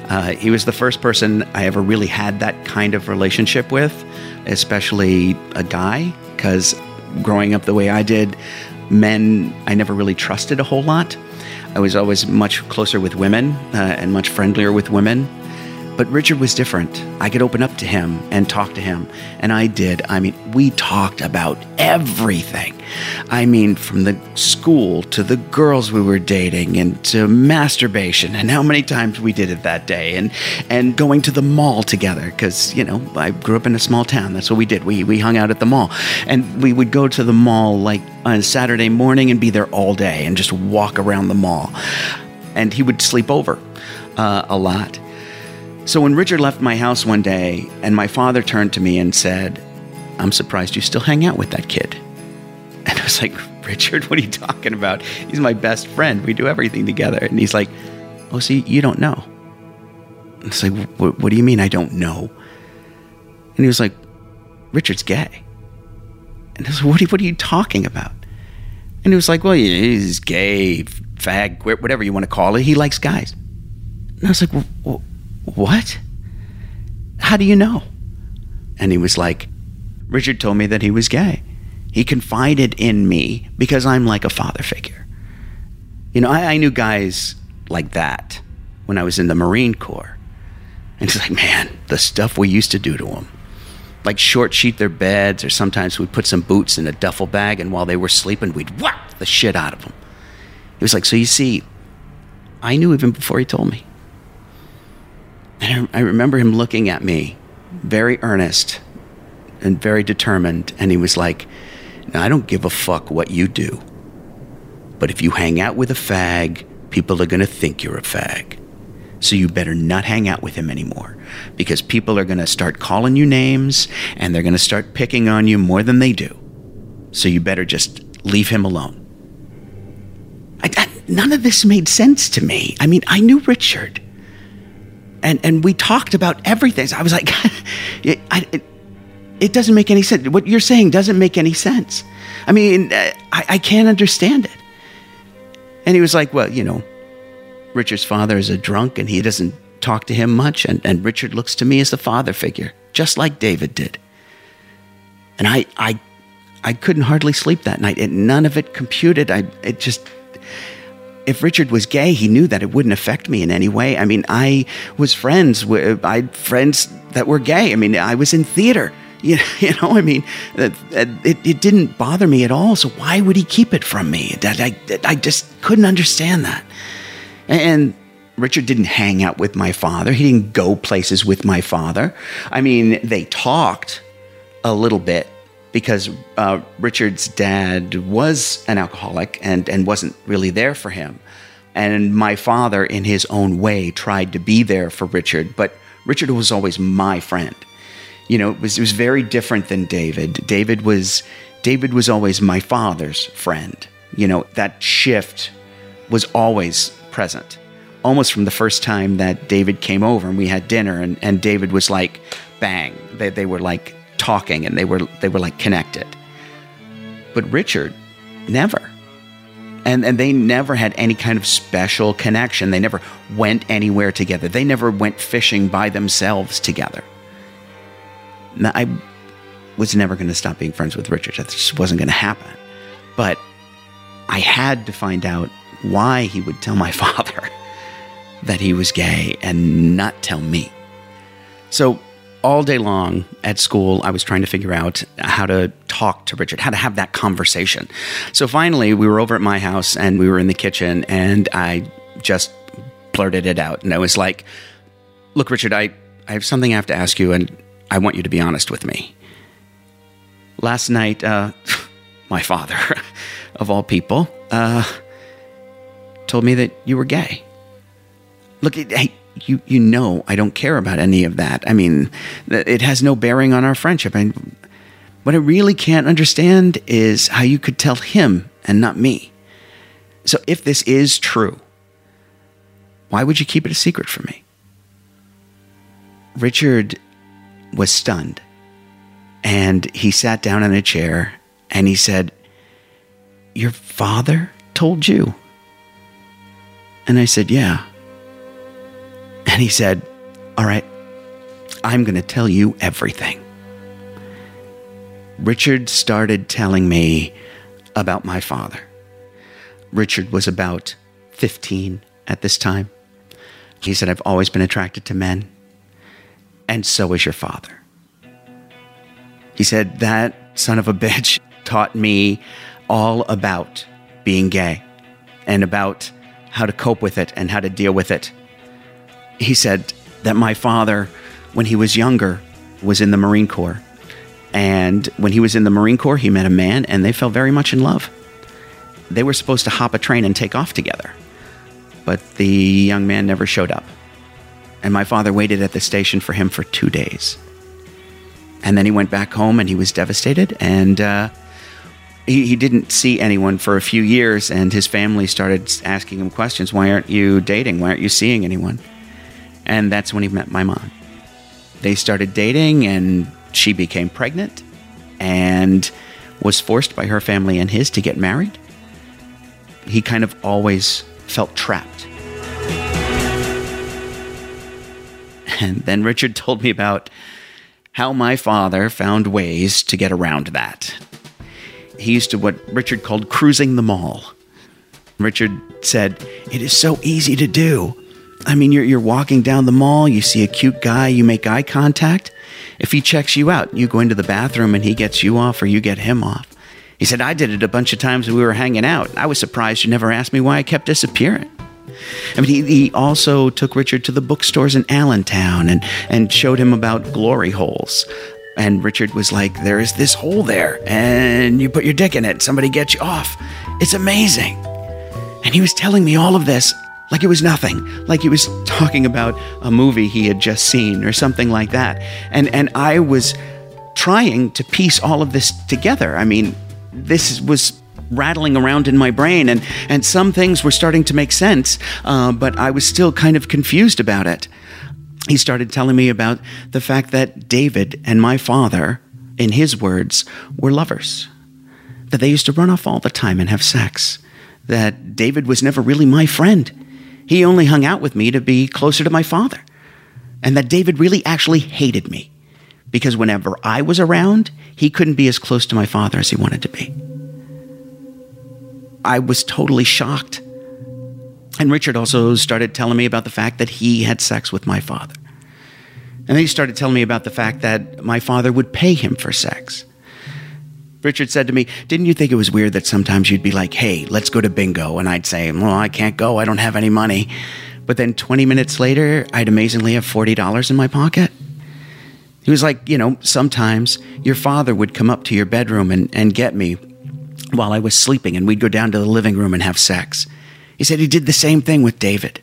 Uh, he was the first person I ever really had that kind of relationship with, especially a guy, because growing up the way I did, men I never really trusted a whole lot. I was always much closer with women uh, and much friendlier with women. But Richard was different. I could open up to him and talk to him. And I did. I mean, we talked about everything. I mean, from the school to the girls we were dating and to masturbation and how many times we did it that day and, and going to the mall together. Because, you know, I grew up in a small town. That's what we did. We, we hung out at the mall. And we would go to the mall like on Saturday morning and be there all day and just walk around the mall. And he would sleep over uh, a lot. So when Richard left my house one day and my father turned to me and said, I'm surprised you still hang out with that kid. And I was like, Richard, what are you talking about? He's my best friend. We do everything together. And he's like, Oh, see, you don't know. And it's like, what, do you mean I don't know? And he was like, Richard's gay. And I was like, what are, what are you talking about? And he was like, well, he's gay, fag, whatever you want to call it. He likes guys. And I was like, well, what? How do you know? And he was like, Richard told me that he was gay. He confided in me because I'm like a father figure. You know, I, I knew guys like that when I was in the Marine Corps. And he's like, man, the stuff we used to do to them. Like short sheet their beds, or sometimes we'd put some boots in a duffel bag, and while they were sleeping, we'd whack the shit out of them. He was like, so you see, I knew even before he told me. And I, remember him looking at me, very earnest and very determined. And he was like, now, I don't give a fuck what you do. But if you hang out with a fag, people are going to think you're a fag. So you better not hang out with him anymore because people are going to start calling you names and they're going to start picking on you more than they do. So you better just leave him alone. I, I, none of this made sense to me. I mean, I knew Richard and and we talked about everything. So I was like, it, I, it, it, doesn't make any sense. What you're saying doesn't make any sense. I mean, uh, I, I can't understand it. And he was like, well, you know, Richard's father is a drunk and he doesn't talk to him much. And, and Richard looks to me as the father figure, just like David did. And I, I, I couldn't hardly sleep that night. And none of it computed. I, it just, if Richard was gay, he knew that it wouldn't affect me in any way. I mean, I was friends with I had friends that were gay. I mean, I was in theater. You, you know, I mean, it, it didn't bother me at all. So why would he keep it from me? That I, I just couldn't understand that. And Richard didn't hang out with my father. He didn't go places with my father. I mean, they talked a little bit, because uh, Richard's dad was an alcoholic and, and wasn't really there for him. And my father, in his own way, tried to be there for Richard, but Richard was always my friend. You know, it was, it was very different than David. David was David was always my father's friend. You know, that shift was always present. Almost from the first time that David came over and we had dinner and, and David was like, bang. They, they were like talking and they were they were like connected. But Richard, never. And and they never had any kind of special connection. They never went anywhere together. They never went fishing by themselves together. Now, I was never going to stop being friends with Richard. That just wasn't going to happen. But I had to find out why he would tell my father that he was gay and not tell me. So all day long at school, I was trying to figure out how to talk to Richard, how to have that conversation. So finally, we were over at my house and we were in the kitchen, and I just blurted it out. And I was like, Look, Richard, I, I have something I have to ask you, and I want you to be honest with me. Last night, uh, my father, of all people, uh, told me that you were gay. Look, hey, you you know I don't care about any of that. I mean, it has no bearing on our friendship. And what I really can't understand is how you could tell him and not me. So if this is true, why would you keep it a secret from me? Richard was stunned. And he sat down in a chair and he said, Your father told you? And I said, Yeah. And he said, All right, I'm going to tell you everything. Richard started telling me about my father. Richard was about 15 at this time. He said, I've always been attracted to men, and so is your father. He said, That son of a bitch taught me all about being gay and about how to cope with it and how to deal with it. He said that my father, when he was younger, was in the Marine Corps. And when he was in the Marine Corps, he met a man and they fell very much in love. They were supposed to hop a train and take off together. But the young man never showed up. And my father waited at the station for him for two days. And then he went back home and he was devastated. And uh, he, he didn't see anyone for a few years. And his family started asking him questions Why aren't you dating? Why aren't you seeing anyone? And that's when he met my mom. They started dating, and she became pregnant and was forced by her family and his to get married. He kind of always felt trapped. And then Richard told me about how my father found ways to get around that. He used to what Richard called cruising the mall. Richard said, It is so easy to do. I mean, you're, you're walking down the mall, you see a cute guy, you make eye contact. If he checks you out, you go into the bathroom and he gets you off or you get him off. He said, I did it a bunch of times when we were hanging out. I was surprised you never asked me why I kept disappearing. I mean, he, he also took Richard to the bookstores in Allentown and, and showed him about glory holes. And Richard was like, There is this hole there, and you put your dick in it, somebody gets you off. It's amazing. And he was telling me all of this like it was nothing, like he was talking about a movie he had just seen or something like that. And, and I was trying to piece all of this together. I mean, this was rattling around in my brain, and, and some things were starting to make sense, uh, but I was still kind of confused about it. He started telling me about the fact that David and my father, in his words, were lovers, that they used to run off all the time and have sex, that David was never really my friend. He only hung out with me to be closer to my father, and that David really actually hated me because whenever I was around, he couldn't be as close to my father as he wanted to be. I was totally shocked. And Richard also started telling me about the fact that he had sex with my father. And then he started telling me about the fact that my father would pay him for sex. Richard said to me, Didn't you think it was weird that sometimes you'd be like, Hey, let's go to bingo? And I'd say, Well, I can't go. I don't have any money. But then 20 minutes later, I'd amazingly have $40 in my pocket. He was like, you know, sometimes your father would come up to your bedroom and, and get me while I was sleeping, and we'd go down to the living room and have sex. He said he did the same thing with David.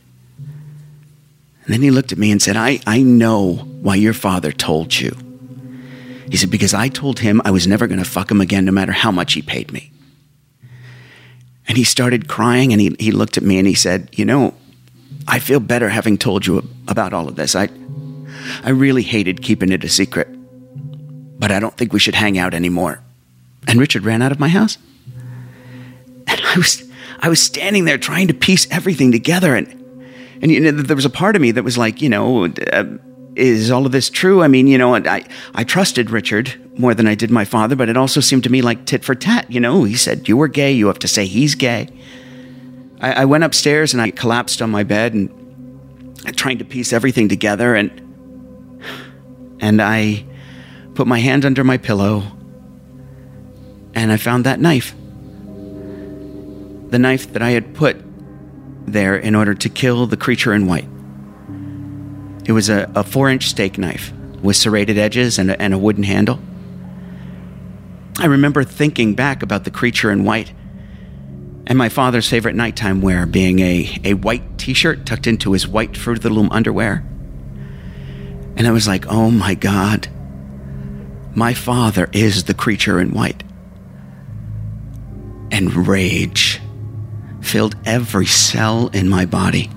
And then he looked at me and said, I, I know why your father told you. He said, because I told him I was never going to fuck him again no matter how much he paid me. And he started crying and he, he looked at me and he said, You know, I feel better having told you about all of this. I, I really hated keeping it a secret, but I don't think we should hang out anymore. And Richard ran out of my house. And I was, I was standing there trying to piece everything together. And, and you know, there was a part of me that was like, you know, uh, is all of this true? I mean, you know, I, I trusted Richard more than I did my father, but it also seemed to me like tit for tat. You know, he said, You were gay, you have to say he's gay. I, I went upstairs and I collapsed on my bed and trying to piece everything together and and I put my hand under my pillow and I found that knife. The knife that I had put there in order to kill the creature in white. It was a, a four inch steak knife with serrated edges and a, and a wooden handle. I remember thinking back about the creature in white and my father's favorite nighttime wear being a, a white t shirt tucked into his white Fruit of the Loom underwear. And I was like, oh my God, my father is the creature in white. And rage filled every cell in my body.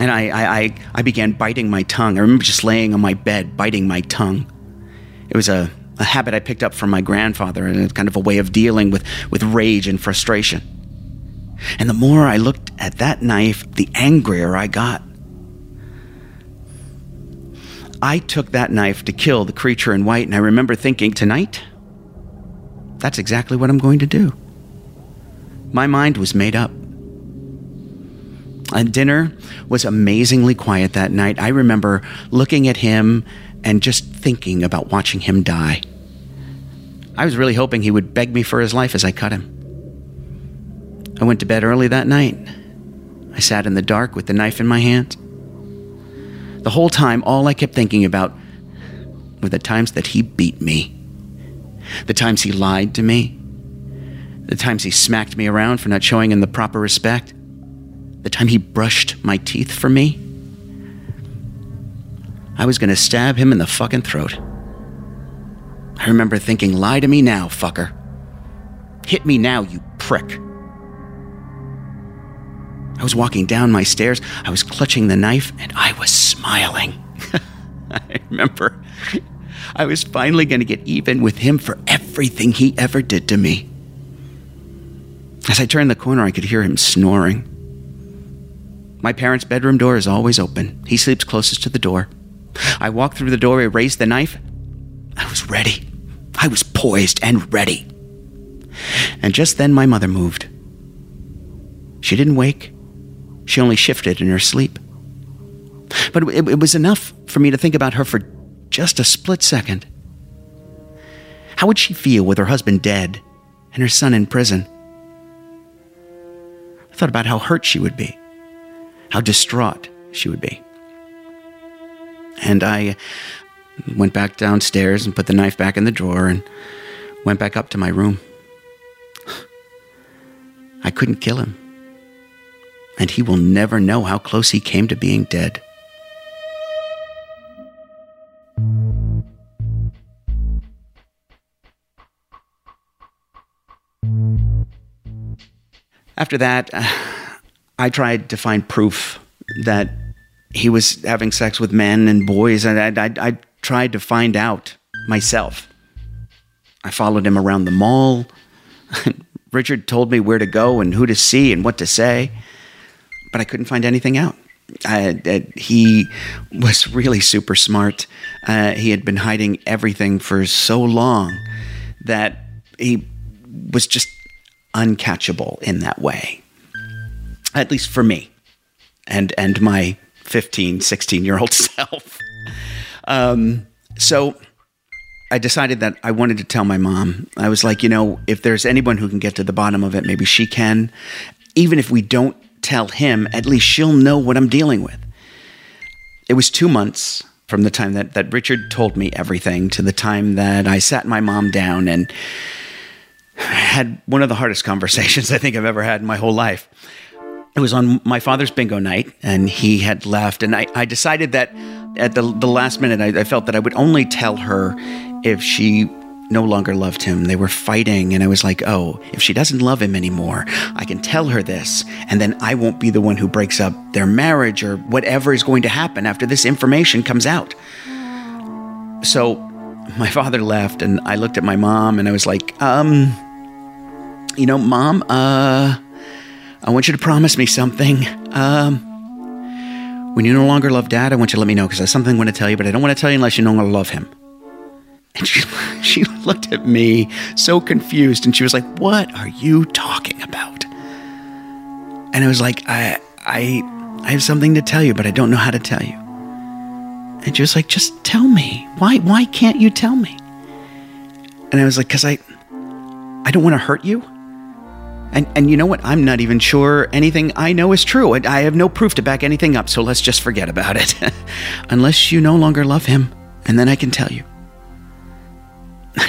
And I, I, I, began biting my tongue. I remember just laying on my bed, biting my tongue. It was a, a habit I picked up from my grandfather and kind of a way of dealing with, with rage and frustration. And the more I looked at that knife, the angrier I got. I took that knife to kill the creature in white, and I remember thinking, tonight, that's exactly what I'm going to do. My mind was made up. And dinner was amazingly quiet that night. I remember looking at him and just thinking about watching him die. I was really hoping he would beg me for his life as I cut him. I went to bed early that night. I sat in the dark with the knife in my hand. The whole time, all I kept thinking about were the times that he beat me, the times he lied to me, the times he smacked me around for not showing him the proper respect, the time he brushed my teeth for me. I was going to stab him in the fucking throat. I remember thinking, lie to me now, fucker. Hit me now, you prick. I was walking down my stairs, I was clutching the knife, and I was smiling. I remember I was finally going to get even with him for everything he ever did to me. As I turned the corner, I could hear him snoring. My parents' bedroom door is always open. He sleeps closest to the door. I walked through the doorway, raised the knife. I was ready. I was poised and ready. And just then my mother moved. She didn't wake, she only shifted in her sleep. But it, it, was enough for me to think about her for just a split second. How would she feel with her husband dead and her son in prison? I thought about how hurt she would be, how distraught she would be. And I went back downstairs and put the knife back in the drawer and went back up to my room. I couldn't kill him. And he will never know how close he came to being dead. After that, uh, I tried to find proof that he was having sex with men and boys, and I, I, I tried to find out myself. I followed him around the mall. Richard told me where to go and who to see and what to say, but I couldn't find anything out. I, I, he was really super smart. Uh, he had been hiding everything for so long that he was just uncatchable in that way. At least for me and, and my 15, 16 year old self. Um, so I decided that I wanted to tell my mom. I was like, you know, if there's anyone who can get to the bottom of it, maybe she can. Even if we don't tell him, at least she'll know what I'm dealing with. It was two months from the time that, that Richard told me everything to the time that I sat my mom down and had one of the hardest conversations I think I've ever had in my whole life. It was on my father's bingo night, and he had left. And I, I decided that at the, the last minute, I, I felt that I would only tell her if she no longer loved him. They were fighting, and I was like, oh, if she doesn't love him anymore, I can tell her this, and then I won't be the one who breaks up their marriage or whatever is going to happen after this information comes out. So my father left, and I looked at my mom, and I was like, um, you know, mom, uh, I want you to promise me something. Um, when you no longer love dad, I want you to let me know because I have something I want to tell you, but I don't want to tell you unless you no longer love him. And she, she looked at me so confused and she was like, What are you talking about? And I was like, I, I, I have something to tell you, but I don't know how to tell you. And she was like, Just tell me. Why, why can't you tell me? And I was like, Because I, I don't want to hurt you. And, and you know what? I'm not even sure anything I know is true. I, have no proof to back anything up, so let's just forget about it. Unless you no longer love him, and then I can tell you.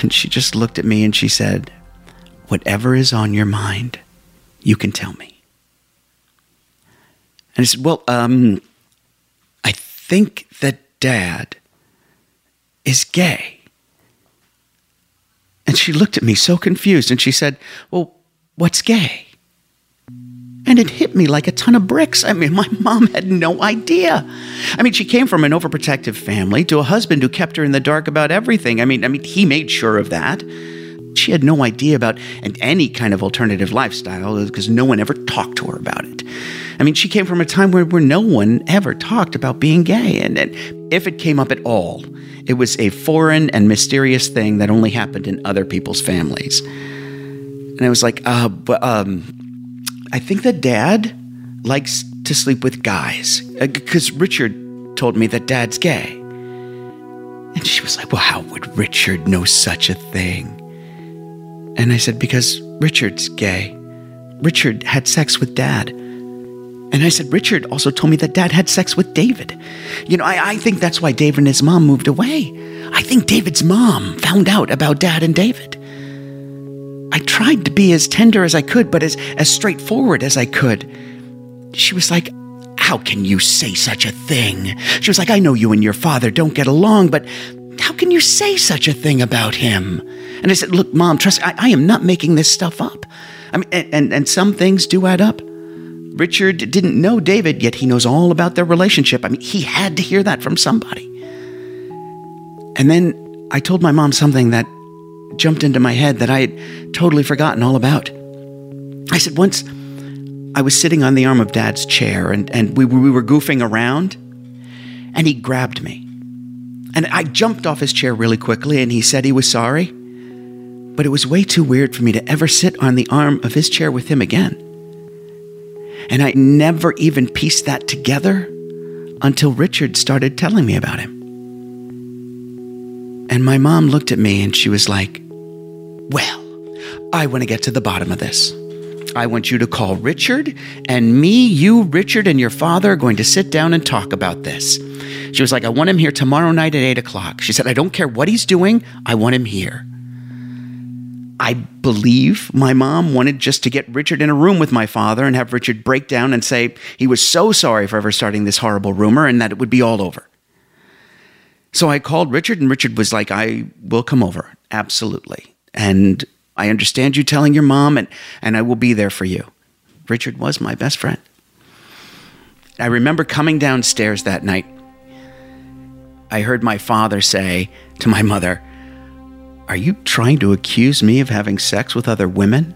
And she just looked at me and she said, Whatever is on your mind, you can tell me. And I said, Well, um, I think that dad is gay. And she looked at me so confused and she said, Well, what's gay? And it hit me like a ton of bricks. I mean, my mom had no idea. I mean, she came from an overprotective family to a husband who kept her in the dark about everything. I mean, I mean, he made sure of that. She had no idea about any kind of alternative lifestyle because no one ever talked to her about it. I mean, she came from a time where, where no one ever talked about being gay. And, and if it came up at all, it was a foreign and mysterious thing that only happened in other people's families. And I was like, uh, but, um, I think that dad likes to sleep with guys because uh, Richard told me that dad's gay. And she was like, Well, how would Richard know such a thing? And I said, Because Richard's gay. Richard had sex with dad. And I said, Richard also told me that dad had sex with David. You know, I, I think that's why David and his mom moved away. I think David's mom found out about dad and David. I tried to be as tender as I could, but as, as straightforward as I could. She was like, How can you say such a thing? She was like, I know you and your father don't get along, but how can you say such a thing about him? And I said, Look, mom, trust me, I, I am not making this stuff up. I mean, and, and, and some things do add up. Richard didn't know David, yet he knows all about their relationship. I mean, he had to hear that from somebody. And then I told my mom something that jumped into my head that I had totally forgotten all about. I said, once I was sitting on the arm of Dad's chair and, and we, we were goofing around, and he grabbed me. And I jumped off his chair really quickly, and he said he was sorry. But it was way too weird for me to ever sit on the arm of his chair with him again. And I never even pieced that together until Richard started telling me about him. And my mom looked at me and she was like, well, I want to get to the bottom of this. I want you to call Richard, and me, you, Richard, and your father are going to sit down and talk about this. She was like, I want him here tomorrow night at 8 o'clock. She said, I don't care what he's doing, I want him here. I believe my mom wanted just to get Richard in a room with my father and have Richard break down and say he was so sorry for ever starting this horrible rumor and that it would be all over. So I called Richard, and Richard was like, I will come over. Absolutely. And I understand you telling your mom, and, and I will be there for you. Richard was my best friend. I remember coming downstairs that night. I heard my father say to my mother, Are you trying to accuse me of having sex with other women?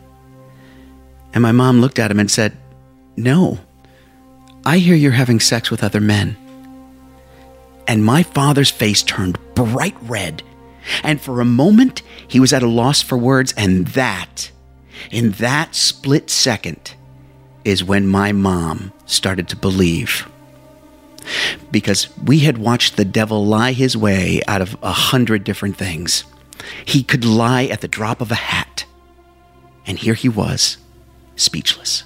And my mom looked at him and said, No, I hear you're having sex with other men. And my father's face turned bright red and for a moment, he was at a loss for words. And that, in that split second, is when my mom started to believe. Because we had watched the devil lie his way out of a hundred different things. He could lie at the drop of a hat. And here he was, speechless.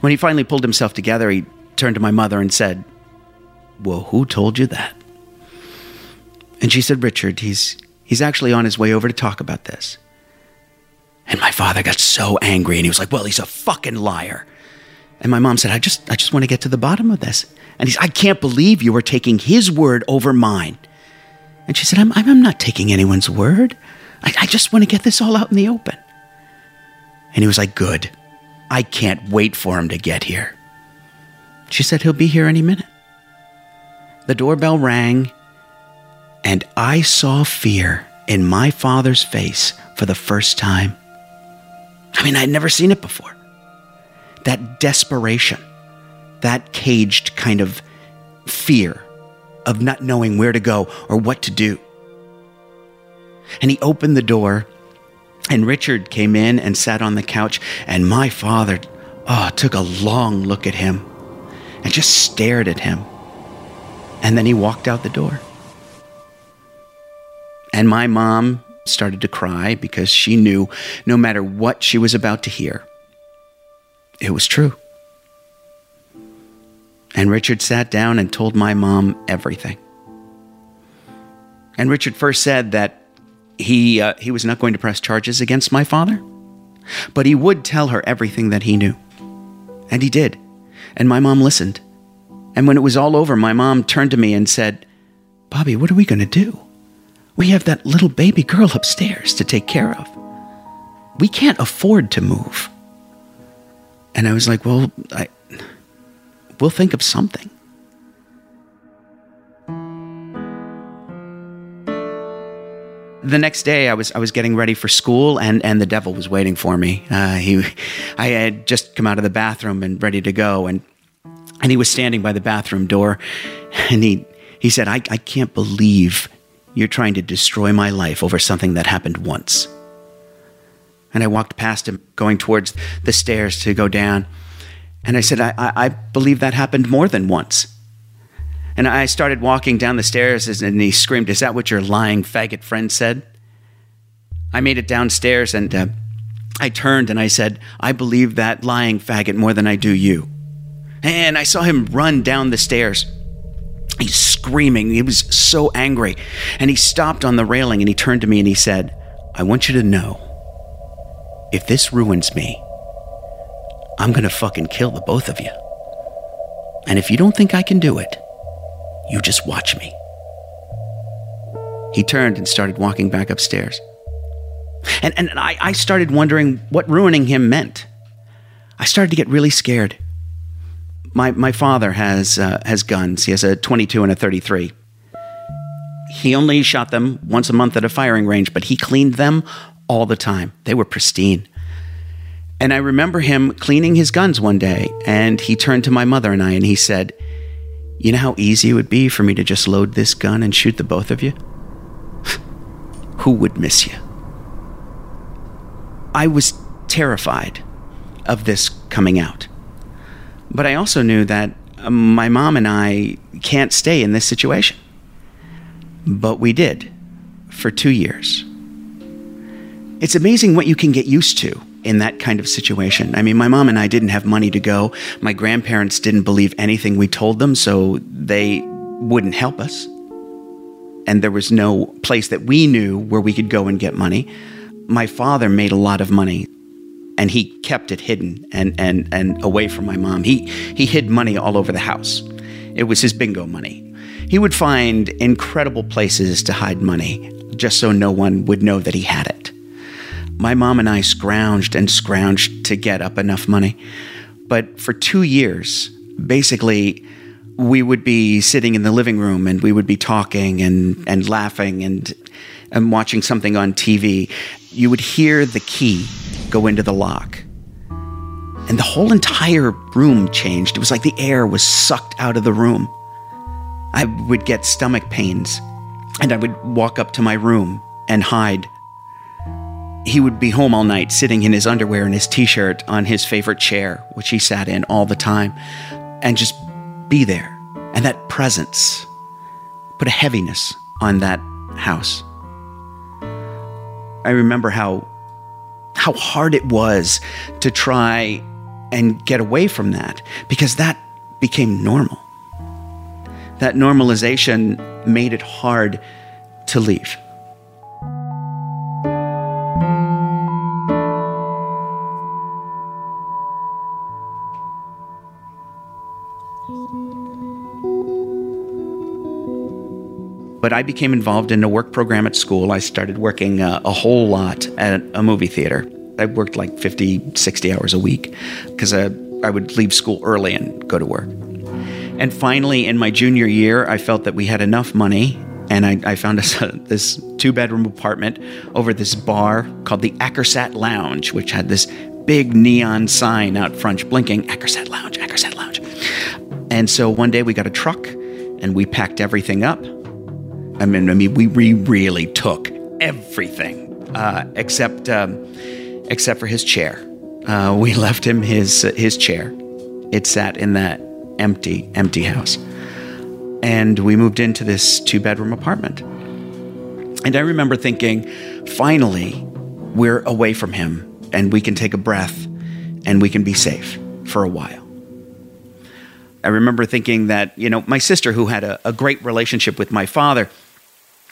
When he finally pulled himself together, he turned to my mother and said, Well, who told you that? And she said, Richard, he's, he's actually on his way over to talk about this. And my father got so angry and he was like, Well, he's a fucking liar. And my mom said, I just, I just want to get to the bottom of this. And he's, I can't believe you are taking his word over mine. And she said, I'm, I'm not taking anyone's word. I, I just want to get this all out in the open. And he was like, Good. I can't wait for him to get here. She said, He'll be here any minute. The doorbell rang, and I saw fear in my father's face for the first time. I mean, I'd never seen it before. That desperation, that caged kind of fear of not knowing where to go or what to do. And he opened the door, and Richard came in and sat on the couch, and my father, oh, took a long look at him and just stared at him. And then he walked out the door. And my mom started to cry because she knew no matter what she was about to hear, it was true. And Richard sat down and told my mom everything. And Richard first said that he, uh, he was not going to press charges against my father, but he would tell her everything that he knew. And he did. And my mom listened. And when it was all over, my mom turned to me and said, Bobby, what are we going to do? We have that little baby girl upstairs to take care of. We can't afford to move. And I was like, well, I, we'll think of something. the next day I was I was getting ready for school and and the devil was waiting for me. Uh, he, I had just come out of the bathroom and ready to go and and he was standing by the bathroom door and he he said I I can't believe you're trying to destroy my life over something that happened once. And I walked past him going towards the stairs to go down and I said I I, believe that happened more than once. And I started walking down the stairs, and he screamed, Is that what your lying faggot friend said? I made it downstairs, and uh, I turned and I said, I believe that lying faggot more than I do you. And I saw him run down the stairs. He's screaming. He was so angry. And he stopped on the railing and he turned to me and he said, I want you to know if this ruins me, I'm going to fucking kill the both of you. And if you don't think I can do it, you just watch me. He turned and started walking back upstairs. And, and I, I started wondering what ruining him meant. I started to get really scared. My, my father has, uh, has guns. He has a 22 and a 33. He only shot them once a month at a firing range, but he cleaned them all the time. They were pristine. And I remember him cleaning his guns one day, and he turned to my mother and I and he said, you know how easy it would be for me to just load this gun and shoot the both of you? Who would miss you? I was terrified of this coming out. But I also knew that um, my mom and I can't stay in this situation. But we did for two years. It's amazing what you can get used to in that kind of situation. I mean, my mom and I didn't have money to go. My grandparents didn't believe anything we told them, so they wouldn't help us. And there was no place that we knew where we could go and get money. My father made a lot of money and he kept it hidden and, and, and away from my mom. He, he hid money all over the house. It was his bingo money. He would find incredible places to hide money just so no one would know that he had it my mom and I scrounged and scrounged to get up enough money. But for two years, basically, we would be sitting in the living room and we would be talking and, and laughing and, and watching something on TV. You would hear the key go into the lock. And the whole entire room changed. It was like the air was sucked out of the room. I would get stomach pains and I would walk up to my room and hide he would be home all night, sitting in his underwear and his t shirt on his favorite chair, which he sat in all the time, and just be there. And that presence put a heaviness on that house. I remember how how hard it was to try and get away from that because that became normal. That normalization made it hard to leave. But I became involved in a work program at school. I started working uh, a whole lot at a movie theater. I worked like 50, 60 hours a week because I, I would leave school early and go to work. And finally, in my junior year, I felt that we had enough money and I, I found us a, this two bedroom apartment over this bar called the Ackersat Lounge, which had this big neon sign out front blinking Ackersat Lounge, Ackersat Lounge. And so one day we got a truck and we packed everything up I mean, I mean, we, we really took everything uh, except um, except for his chair. Uh, we left him his his chair. It sat in that empty empty house, and we moved into this two bedroom apartment. And I remember thinking, finally, we're away from him, and we can take a breath, and we can be safe for a while. I remember thinking that, you know, my sister, who had a, a great relationship with my father,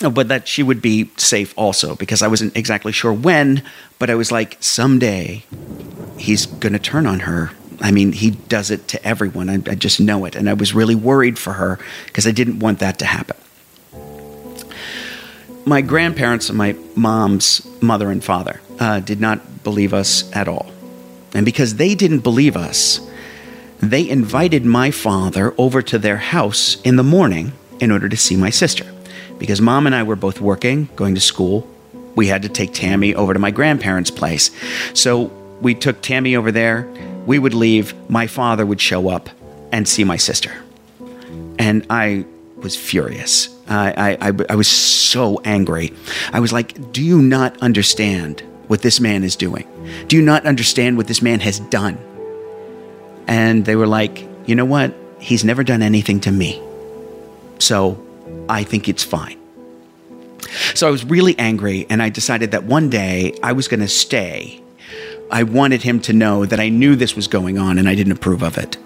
but that she would be safe also because I wasn't exactly sure when, but I was like, someday he's going to turn on her. I mean, he does it to everyone. I, I just know it. And I was really worried for her because I didn't want that to happen. My grandparents, and my mom's mother and father, uh, did not believe us at all. And because they didn't believe us, they invited my father over to their house in the morning in order to see my sister because mom and I were both working, going to school. We had to take Tammy over to my grandparents' place. So we took Tammy over there. We would leave. My father would show up and see my sister. And I was furious. I, I, I, was so angry. I was like, Do you not understand what this man is doing? Do you not understand what this man has done? And they were like, You know what? He's never done anything to me. So I think it's fine. So I was really angry, and I decided that one day I was going to stay. I wanted him to know that I knew this was going on and I didn't approve of it.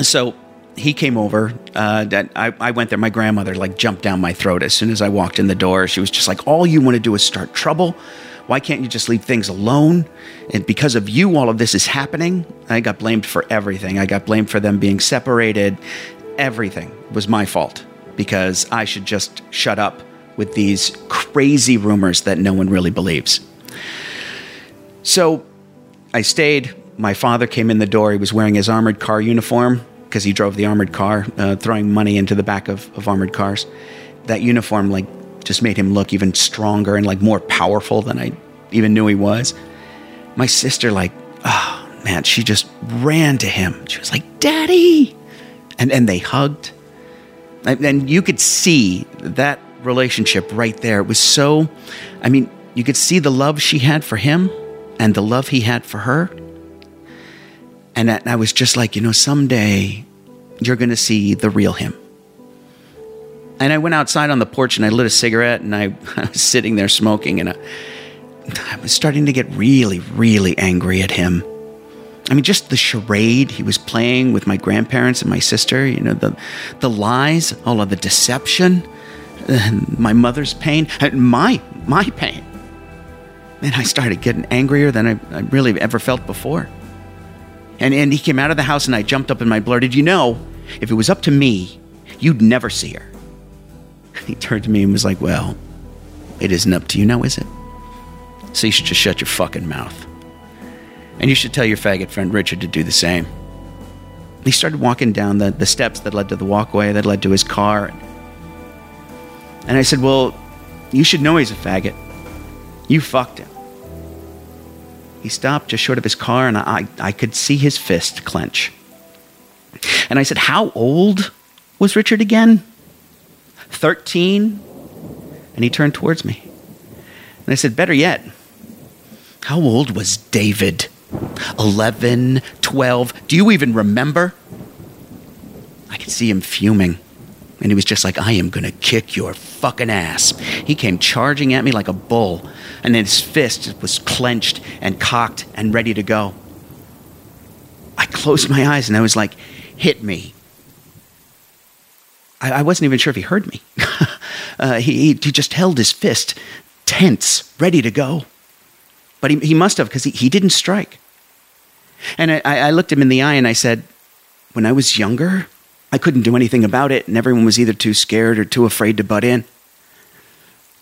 So he came over. Uh, I, I went there. My grandmother like jumped down my throat as soon as I walked in the door. She was just like, "All you want to do is start trouble. Why can't you just leave things alone?" And because of you, all of this is happening. I got blamed for everything. I got blamed for them being separated. Everything was my fault because I should just shut up with these crazy rumors that no one really believes. So I stayed. My father came in the door. He was wearing his armored car uniform because he drove the armored car, uh, throwing money into the back of, of armored cars. That uniform, like, just made him look even stronger and like more powerful than I even knew he was. My sister, like, oh man, she just ran to him. She was like, Daddy! And, and they hugged and you could see that relationship right there. It was so, I mean, you could see the love she had for him and the love he had for her. And I was just like, you know, someday you're going to see the real him. And I went outside on the porch and I lit a cigarette and I, was sitting there smoking and I, I was starting to get really, really angry at him I mean, just the charade he was playing with my grandparents and my sister, you know, the, the lies, all of the deception, my mother's pain, my, my pain. And I started getting angrier than I, I really ever felt before. And, and he came out of the house and I jumped up and I blurted, You know, if it was up to me, you'd never see her. He turned to me and was like, Well, it isn't up to you now, is it? So you should just shut your fucking mouth. And you should tell your faggot friend Richard to do the same. He started walking down the, the steps that led to the walkway that led to his car. And I said, Well, you should know he's a faggot. You fucked him. He stopped just short of his car, and I, I could see his fist clench. And I said, How old was Richard again? 13? And he turned towards me. And I said, Better yet, how old was David? 11, 12. Do you even remember? I could see him fuming. And he was just like, I am going to kick your fucking ass. He came charging at me like a bull, and then his fist was clenched and cocked and ready to go. I closed my eyes and I was like, hit me. I, I wasn't even sure if he heard me. Uh, he, he just held his fist tense, ready to go. But he, he must have because he, he didn't strike. And I, I looked him in the eye and I said, When I was younger, I couldn't do anything about it, and everyone was either too scared or too afraid to butt in.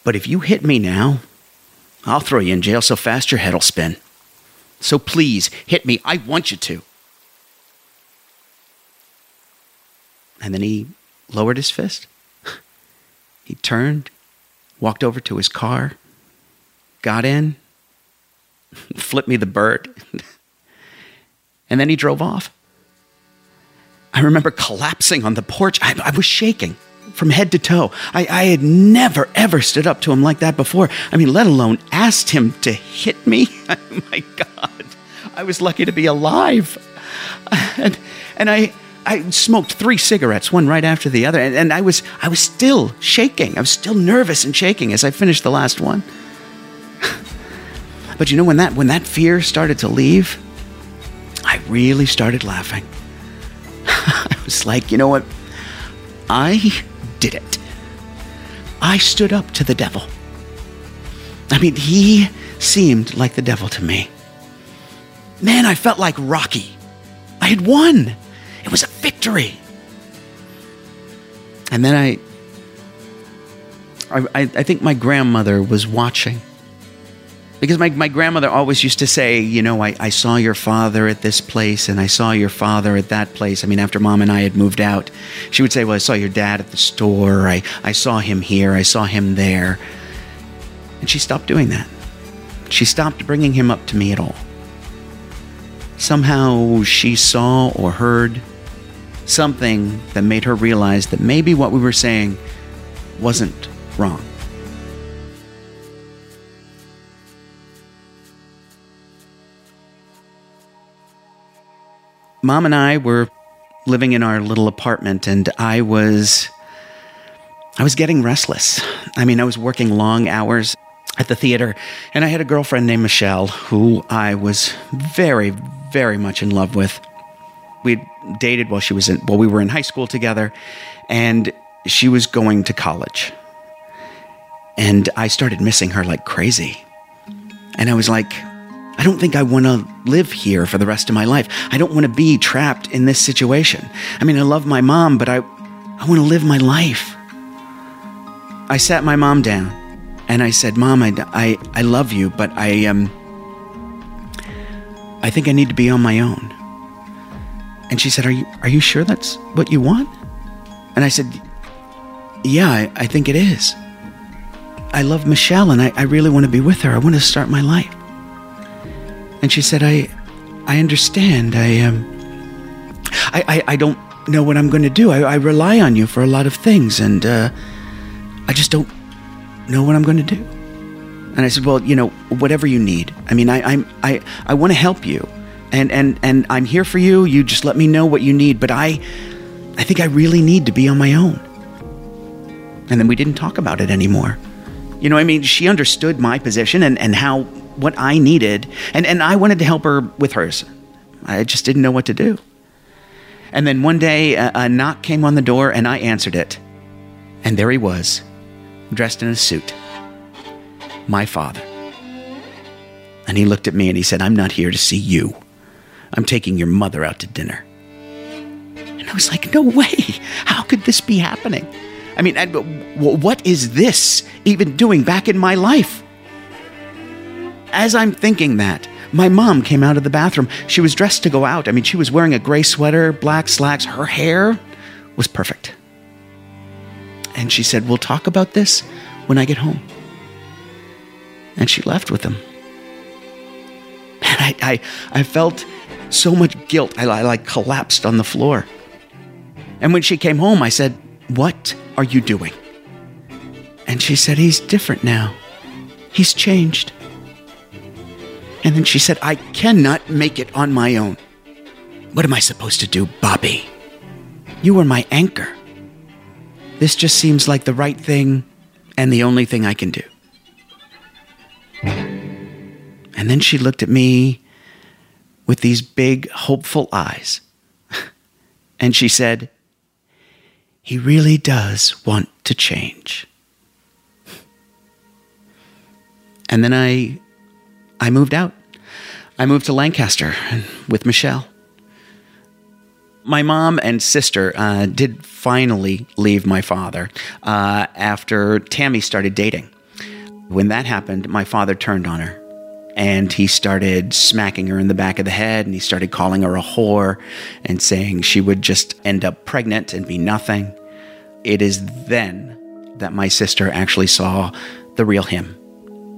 But if you hit me now, I'll throw you in jail so fast your head'll spin. So please hit me. I want you to. And then he lowered his fist. He turned, walked over to his car, got in, flipped me the bird, and then he drove off. I remember collapsing on the porch. I, I was shaking from head to toe. I, I, had never, ever stood up to him like that before. I mean, let alone asked him to hit me. My God. I was lucky to be alive. And, and I, I smoked three cigarettes, one right after the other, and, and I was I was still shaking. I was still nervous and shaking as I finished the last one. but you know when that when that fear started to leave, I really started laughing. I was like, you know what? I did it. I stood up to the devil. I mean, he seemed like the devil to me. Man, I felt like Rocky. I had won. It was a victory. And then I, I, I think my grandmother was watching. Because my, my grandmother always used to say, you know, I, I saw your father at this place and I saw your father at that place. I mean, after mom and I had moved out, she would say, well, I saw your dad at the store. I, I saw him here. I saw him there. And she stopped doing that. She stopped bringing him up to me at all. Somehow she saw or heard something that made her realize that maybe what we were saying wasn't wrong. Mom and I were living in our little apartment and I was I was getting restless. I mean, I was working long hours at the theater and I had a girlfriend named Michelle who I was very very much in love with. We dated while she was in while we were in high school together and she was going to college. And i started missing her like crazy. And i was like i don't think i want to live here for the rest of my life i don't want to be trapped in this situation i mean i love my mom but i i want to live my life i sat my mom down and i said mom i i, I love you but i um i think i need to be on my own and she said, Are you, are you sure that's what you want? And I said, Yeah, I, I think it is. I love Michelle and I, I really want to be with her. I want to start my life. And she said, I, I understand. I, um, I, I, I don't know what I'm going to do. I, I rely on you for a lot of things and, uh, I just don't know what I'm going to do. And I said, Well, you know, whatever you need. I mean, I, I'm, I, I want to help you and and and I'm here for you. You just let me know what you need, but I I think I really need to be on my own. And then we didn't talk about it anymore. You know, I mean, she understood my position and, and how what I needed, and, and I wanted to help her with hers. I just didn't know what to do. And then one day, a, a knock came on the door, and I answered it. And there he was, dressed in a suit. My father. And he looked at me and he said, I'm not here to see you. I'm taking your mother out to dinner. And I was like, no way. How could this be happening? I mean, what is this even doing back in my life? As I'm thinking that, my mom came out of the bathroom. She was dressed to go out. I mean, she was wearing a gray sweater, black slacks. Her hair was perfect. And she said, We'll talk about this when I get home. And she left with him. And I, I, I felt so much guilt. I, I like collapsed on the floor. And when she came home, I said, What are you doing? And she said, He's different now. He's changed. And then she said, I cannot make it on my own. What am I supposed to do, Bobby? You were my anchor. This just seems like the right thing and the only thing I can do. And then she looked at me with these big, hopeful eyes. and she said, He really does want to change. And then I I moved out. I moved to Lancaster with Michelle. My mom and sister uh, did finally leave my father uh, after Tammy started dating. When that happened, my father turned on her and he started smacking her in the back of the head and he started calling her a whore and saying she would just end up pregnant and be nothing. It is then that my sister actually saw the real him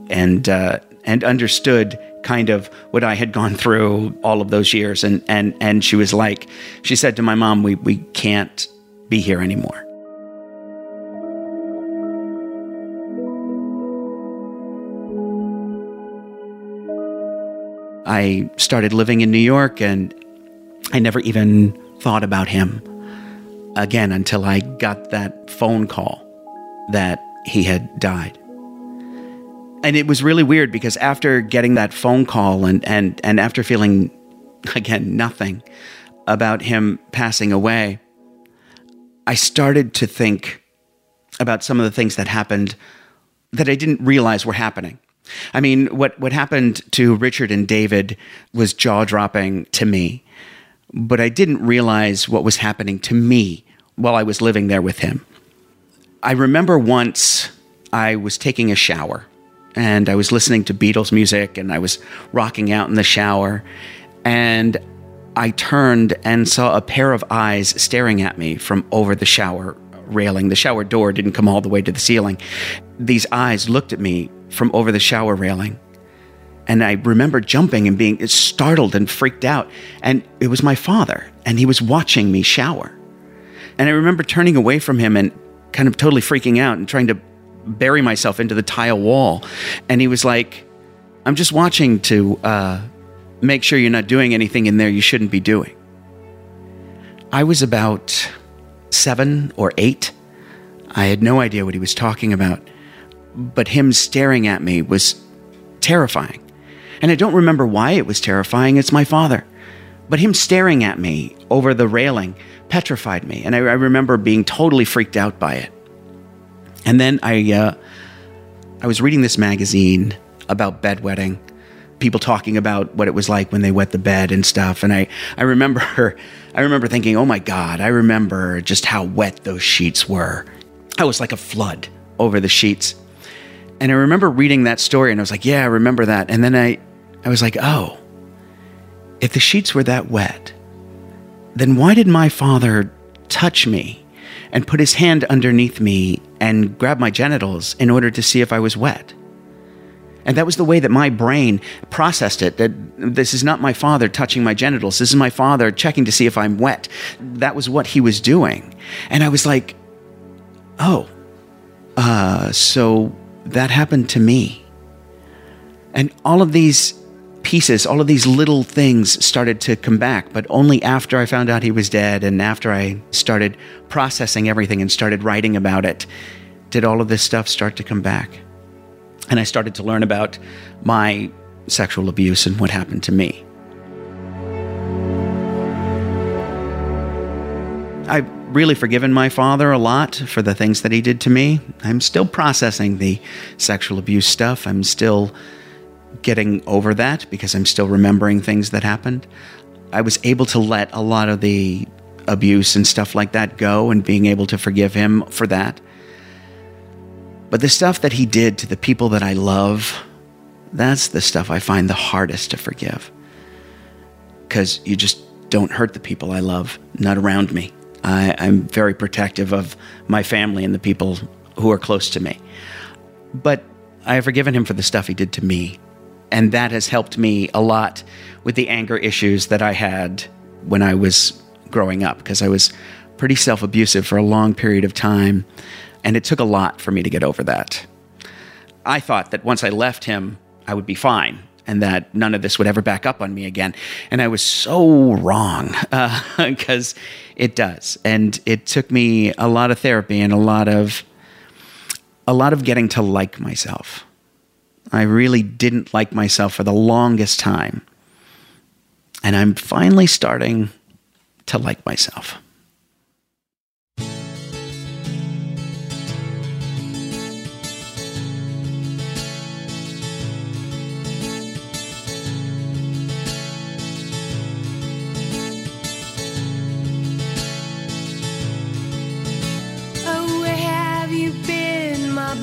and uh, and understood kind of what I had gone through all of those years. And, and, and she was like, she said to my mom, we, we can't be here anymore. I started living in New York and I never even thought about him again until I got that phone call that he had died and it was really weird because after getting that phone call and and and after feeling again nothing about him passing away i started to think about some of the things that happened that i didn't realize were happening. I mean what what happened to richard and david was jaw-dropping to me but i didn't realize what was happening to me while i was living there with him. I remember once i was taking a shower and I was listening to Beatles music and I was rocking out in the shower. And I turned and saw a pair of eyes staring at me from over the shower railing. The shower door didn't come all the way to the ceiling. These eyes looked at me from over the shower railing. And I remember jumping and being startled and freaked out. And it was my father, and he was watching me shower. And I remember turning away from him and kind of totally freaking out and trying to bury myself into the tile wall. And he was like, I'm just watching to uh, make sure you're not doing anything in there you shouldn't be doing. I was about seven or eight. I had no idea what he was talking about, but him staring at me was terrifying. And I don't remember why it was terrifying. It's my father. But him staring at me over the railing petrified me. And I, I remember being totally freaked out by it. And then I, uh, I was reading this magazine about bedwetting, people talking about what it was like when they wet the bed and stuff. And I, I remember, I remember thinking, oh my God, I remember just how wet those sheets were. I was like a flood over the sheets. And I remember reading that story and I was like, yeah, I remember that. And then I, I was like, oh, if the sheets were that wet, then why did my father touch me and put his hand underneath me and grab my genitals in order to see if I was wet. And that was the way that my brain processed it that this is not my father touching my genitals. This is my father checking to see if I'm wet. That was what he was doing. And I was like, oh, uh, so that happened to me. And all of these pieces, all of these little things started to come back, but only after I found out he was dead and after I started processing everything and started writing about it did all of this stuff start to come back. And I started to learn about my sexual abuse and what happened to me. I've really forgiven my father a lot for the things that he did to me. I'm still processing the sexual abuse stuff. I'm still getting over that because I'm still remembering things that happened. I was able to let a lot of the abuse and stuff like that go and being able to forgive him for that. But the stuff that he did to the people that I love, that's the stuff I find the hardest to forgive. Because you just don't hurt the people I love, not around me. I, I'm very protective of my family and the people who are close to me. But I have forgiven him for the stuff he did to me and that has helped me a lot with the anger issues that I had when I was growing up because I was pretty self abusive for a long period of time. And it took a lot for me to get over that. I thought that once I left him, I would be fine and that none of this would ever back up on me again. And I was so wrong because uh, it does. And it took me a lot of therapy and a lot of a lot of getting to like myself. I really didn't like myself for the longest time. And I'm finally starting to like myself.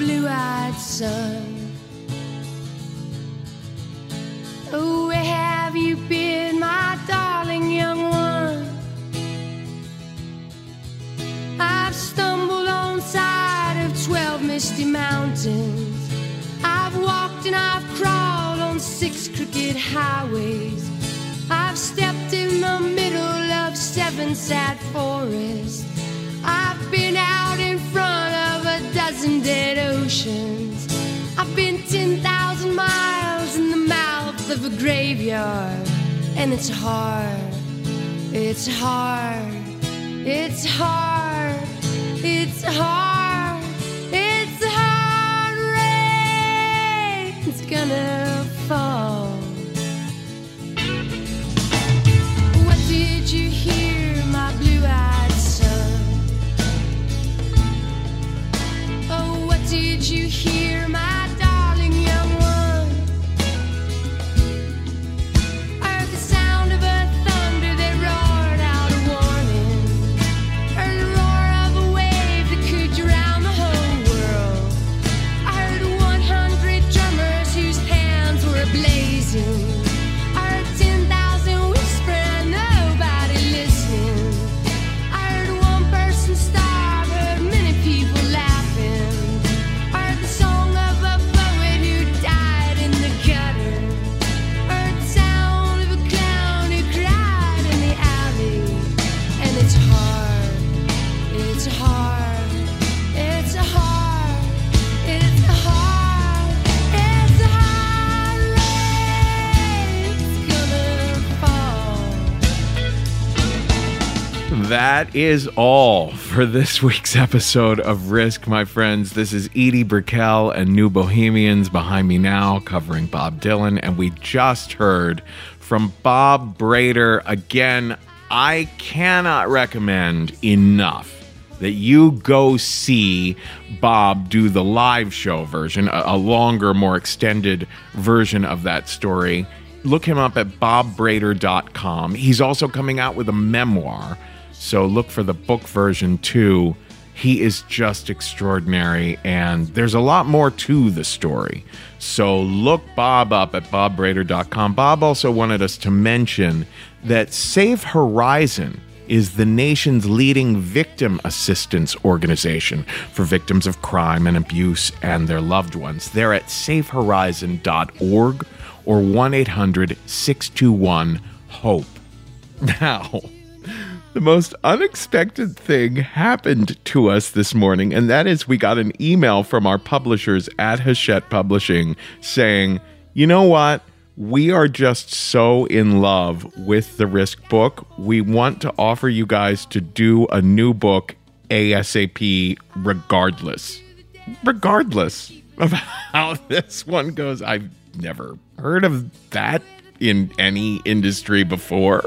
blue-eyed son? Oh, where have you been, my darling young one? I've stumbled on side of twelve misty mountains. I've walked and I've crawled on six crooked highways. I've stepped in the middle of seven sad forests. I've been out in front of a dozen dead oceans. I've been 10,000 miles of a graveyard. And it's hard, it's hard, it's hard, it's hard, it's hard. Rain's gonna fall. Is all for this week's episode of Risk, my friends. This is Edie Brickell and New Bohemians behind me now, covering Bob Dylan. And we just heard from Bob Brader. Again, I cannot recommend enough that you go see Bob do the live show version, a, a longer, more extended version of that story. Look him up at bobbrader.com. He's also coming out with a memoir, so look for the book version too. He is just extraordinary, and there's a lot more to the story. So look Bob up at bobbrader.com. Bob also wanted us to mention that Safe Horizon is the nation's leading victim assistance organization for victims of crime and abuse and their loved ones. They're at safehorizon.org or 1 800 621 HOPE. Now, the most unexpected thing happened to us this morning, and that is we got an email from our publishers at Hachette Publishing saying, you know what? We are just so in love with the Risk book. We want to offer you guys to do a new book ASAP regardless. Regardless of how this one goes. I've never heard of that in any industry before.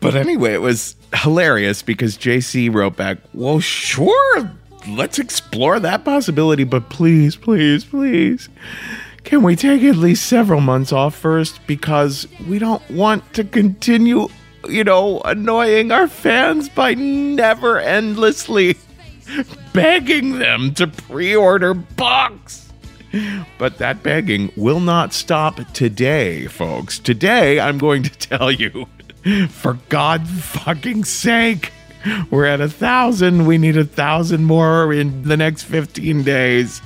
But anyway, it was hilarious because JC wrote back, Well, sure, let's explore that possibility, but please, please, please, can we take at least several months off first? Because we don't want to continue, you know, annoying our fans by never endlessly begging them to pre order books. But that begging will not stop today, folks. Today, I'm going to tell you, for God fucking sake, we're at a thousand. We need a thousand more in the next 15 days.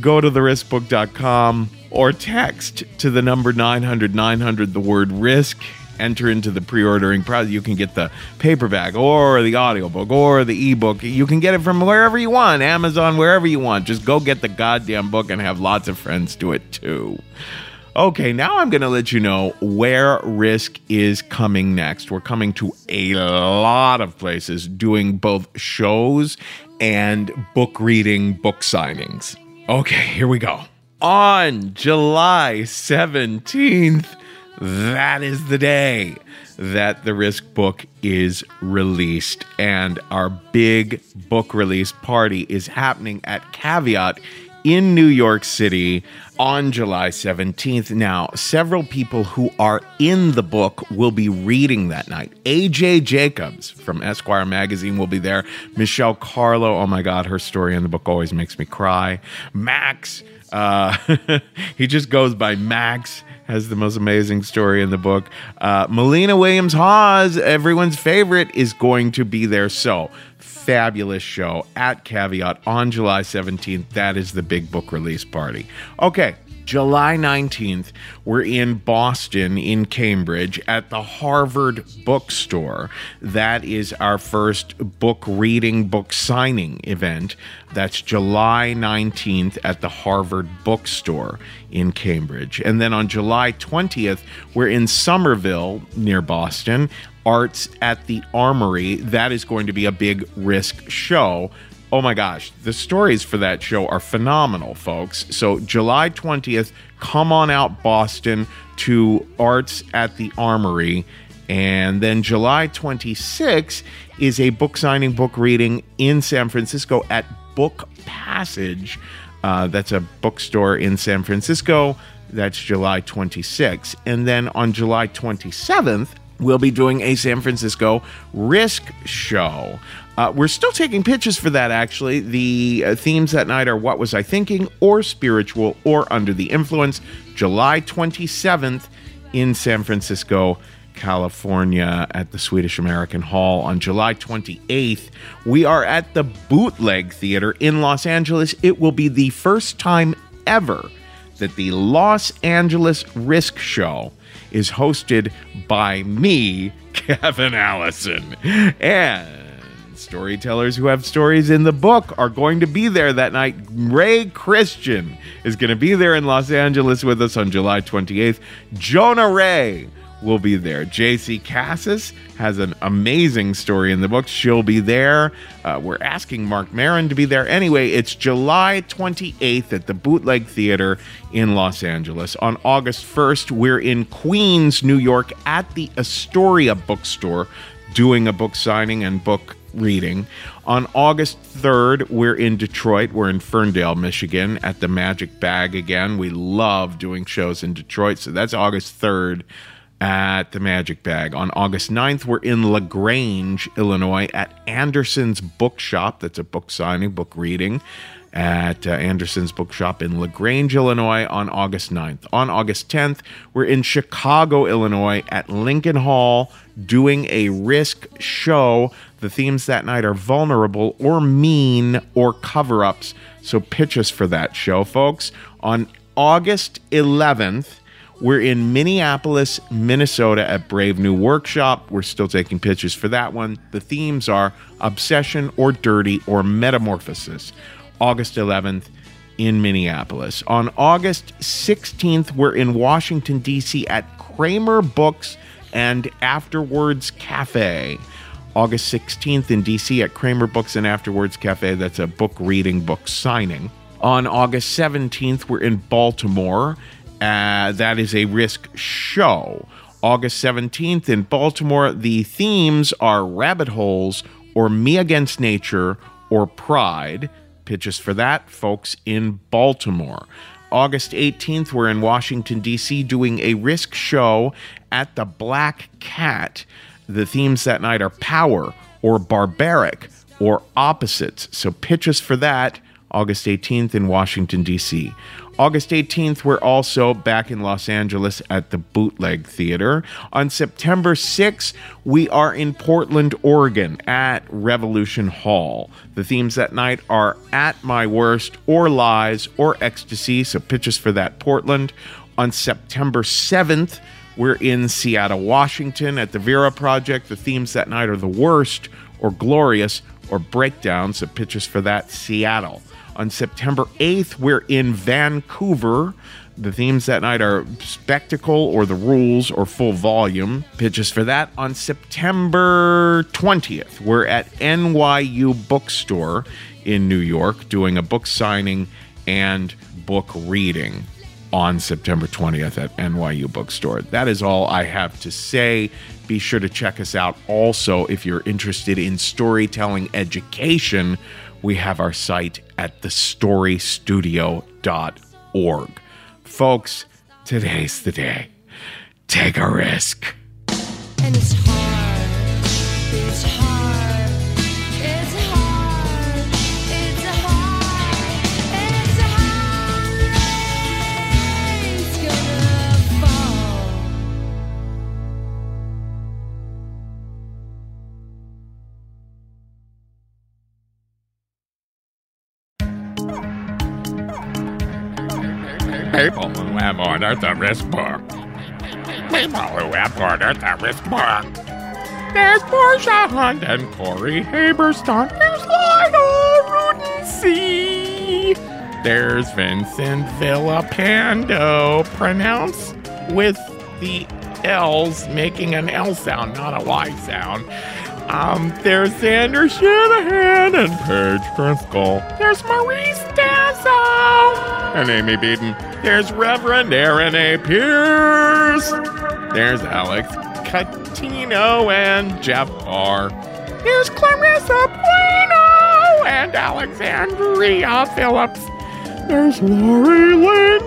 Go to theriskbook.com or text to the number 900 900 the word risk. Enter into the pre ordering process. You can get the paperback or the audiobook or the ebook. You can get it from wherever you want, Amazon, wherever you want. Just go get the goddamn book and have lots of friends do it too. Okay, now I'm going to let you know where Risk is coming next. We're coming to a lot of places doing both shows and book reading, book signings. Okay, here we go. On July 17th, that is the day that the Risk book is released. And our big book release party is happening at Caveat in New York City on July 17th. Now, several people who are in the book will be reading that night. AJ Jacobs from Esquire Magazine will be there. Michelle Carlo, oh my God, her story in the book always makes me cry. Max, uh, he just goes by Max has the most amazing story in the book. Uh, Melina Williams Hawes, everyone's favorite, is going to be there. So, fabulous show at Caveat on July 17th. That is the big book release party. Okay. July 19th, we're in Boston, in Cambridge, at the Harvard Bookstore. That is our first book reading, book signing event. That's July 19th at the Harvard Bookstore in Cambridge. And then on July 20th, we're in Somerville, near Boston, Arts at the Armory. That is going to be a big risk show oh my gosh, the stories for that show are phenomenal, folks. So, July 20th, come on out, Boston, to Arts at the Armory. And then July 26th is a book signing, book reading in San Francisco at Book Passage. Uh, that's a bookstore in San Francisco. That's July 26th. And then on July 27th, we'll be doing a San Francisco Risk Show. Uh, we're still taking pitches for that, actually. The uh, themes that night are What Was I Thinking, or Spiritual, or Under the Influence. July 27th in San Francisco, California, at the Swedish American Hall. On July 28th, we are at the Bootleg Theater in Los Angeles. It will be the first time ever that the Los Angeles Risk Show is hosted by me, Kevin Allison. And storytellers who have stories in the book are going to be there that night. Ray Christian is going to be there in Los Angeles with us on July 28th. Jonah Ray will be there. JC Cassis has an amazing story in the book. She'll be there. Uh, we're asking Marc Maron to be there. Anyway, it's July 28th at the Bootleg Theater in Los Angeles. On August 1st, we're in Queens, New York at the Astoria Bookstore doing a book signing and book reading. On August 3rd, we're in Detroit. We're in Ferndale, Michigan at the Magic Bag again. We love doing shows in Detroit. So that's August 3rd at the Magic Bag. On August 9th, we're in LaGrange, Illinois at Anderson's Bookshop. That's a book signing, book reading at uh, Anderson's Bookshop in LaGrange, Illinois on August 9th. On August 10th, we're in Chicago, Illinois at Lincoln Hall doing a risk show. The themes that night are vulnerable or mean or cover ups. So pitch us for that show, folks. On August 11th, we're in Minneapolis, Minnesota at Brave New Workshop. We're still taking pictures for that one. The themes are obsession or dirty or metamorphosis. August 11th in Minneapolis. On August 16th, we're in Washington, D.C. at Kramer Books and Afterwards Cafe. August 16th in DC at Kramerbooks and Afterwords Cafe. That's a book reading, book signing. On August 17th, we're in Baltimore. Uh, that is a risk show. August 17th in Baltimore, the themes are rabbit holes or me against nature or pride. Pitches for that, folks, in Baltimore. August 18th, we're in Washington, D.C., doing a risk show at the Black Cat. The themes that night are power or barbaric or opposites. So pitch us for that August 18th in Washington, D.C. August 18th, we're also back in Los Angeles at the Bootleg Theater. On September 6th, we are in Portland, Oregon at Revolution Hall. The themes that night are At My Worst, or Lies, or Ecstasy, so pitches for that Portland. On September 7th, we're in Seattle, Washington at the Vera Project. The themes that night are The Worst, or Glorious, or Breakdown, so pitches for that Seattle. On September 8th, we're in Vancouver. The themes that night are spectacle or the rules or full volume. Pitches for that on September 20th. We're at NYU Bookstore in New York doing a book signing and book reading on September 20th at NYU Bookstore. That is all I have to say. Be sure to check us out also if you're interested in storytelling education. We have our site at thestorystudio.org. Folks, today's the day. Take a risk. Have ordered the risk book. Who have ordered the risk book. There's Portia Hunt and Corey Haberstone. There's Lionel Rudency. There's Vincent Villapando. Pronounce with the L's making an L sound, not a Y sound. Um, there's Xander Shanahan and Paige Driscoll. There's Maurice And Amy Beaton. There's Reverend Aaron A. Pierce. There's Alex Catino and Jeff Barr. There's Clarissa Bueno and Alexandria Phillips. There's Lori Lynn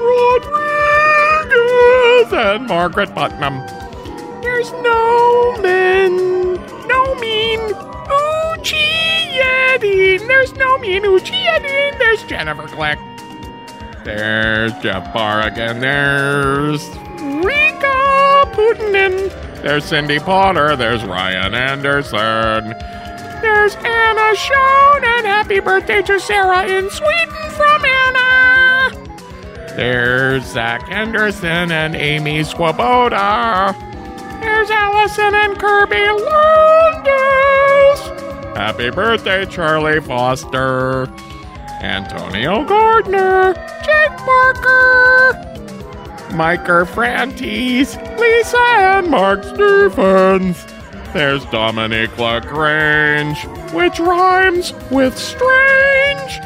Rodriguez and Margaret Putnam. There's no men, no mean There's no mean. There's Jennifer Glick. There's Jeff Barr again. There's Rika Putinen. There's Cindy Potter. There's Ryan Anderson. There's Anna Schoen. And happy birthday to Sarah in Sweden from Anna. There's Zach Henderson and Amy Swoboda. There's Allison and Kirby Landis. Happy birthday, Charlie Foster. Antonio Gardner. Jake Parker. Micah Frantis. Lisa and Mark Stephens. There's Dominic LaGrange, which rhymes with strange.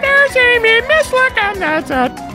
There's Amy Mislick, and that's it.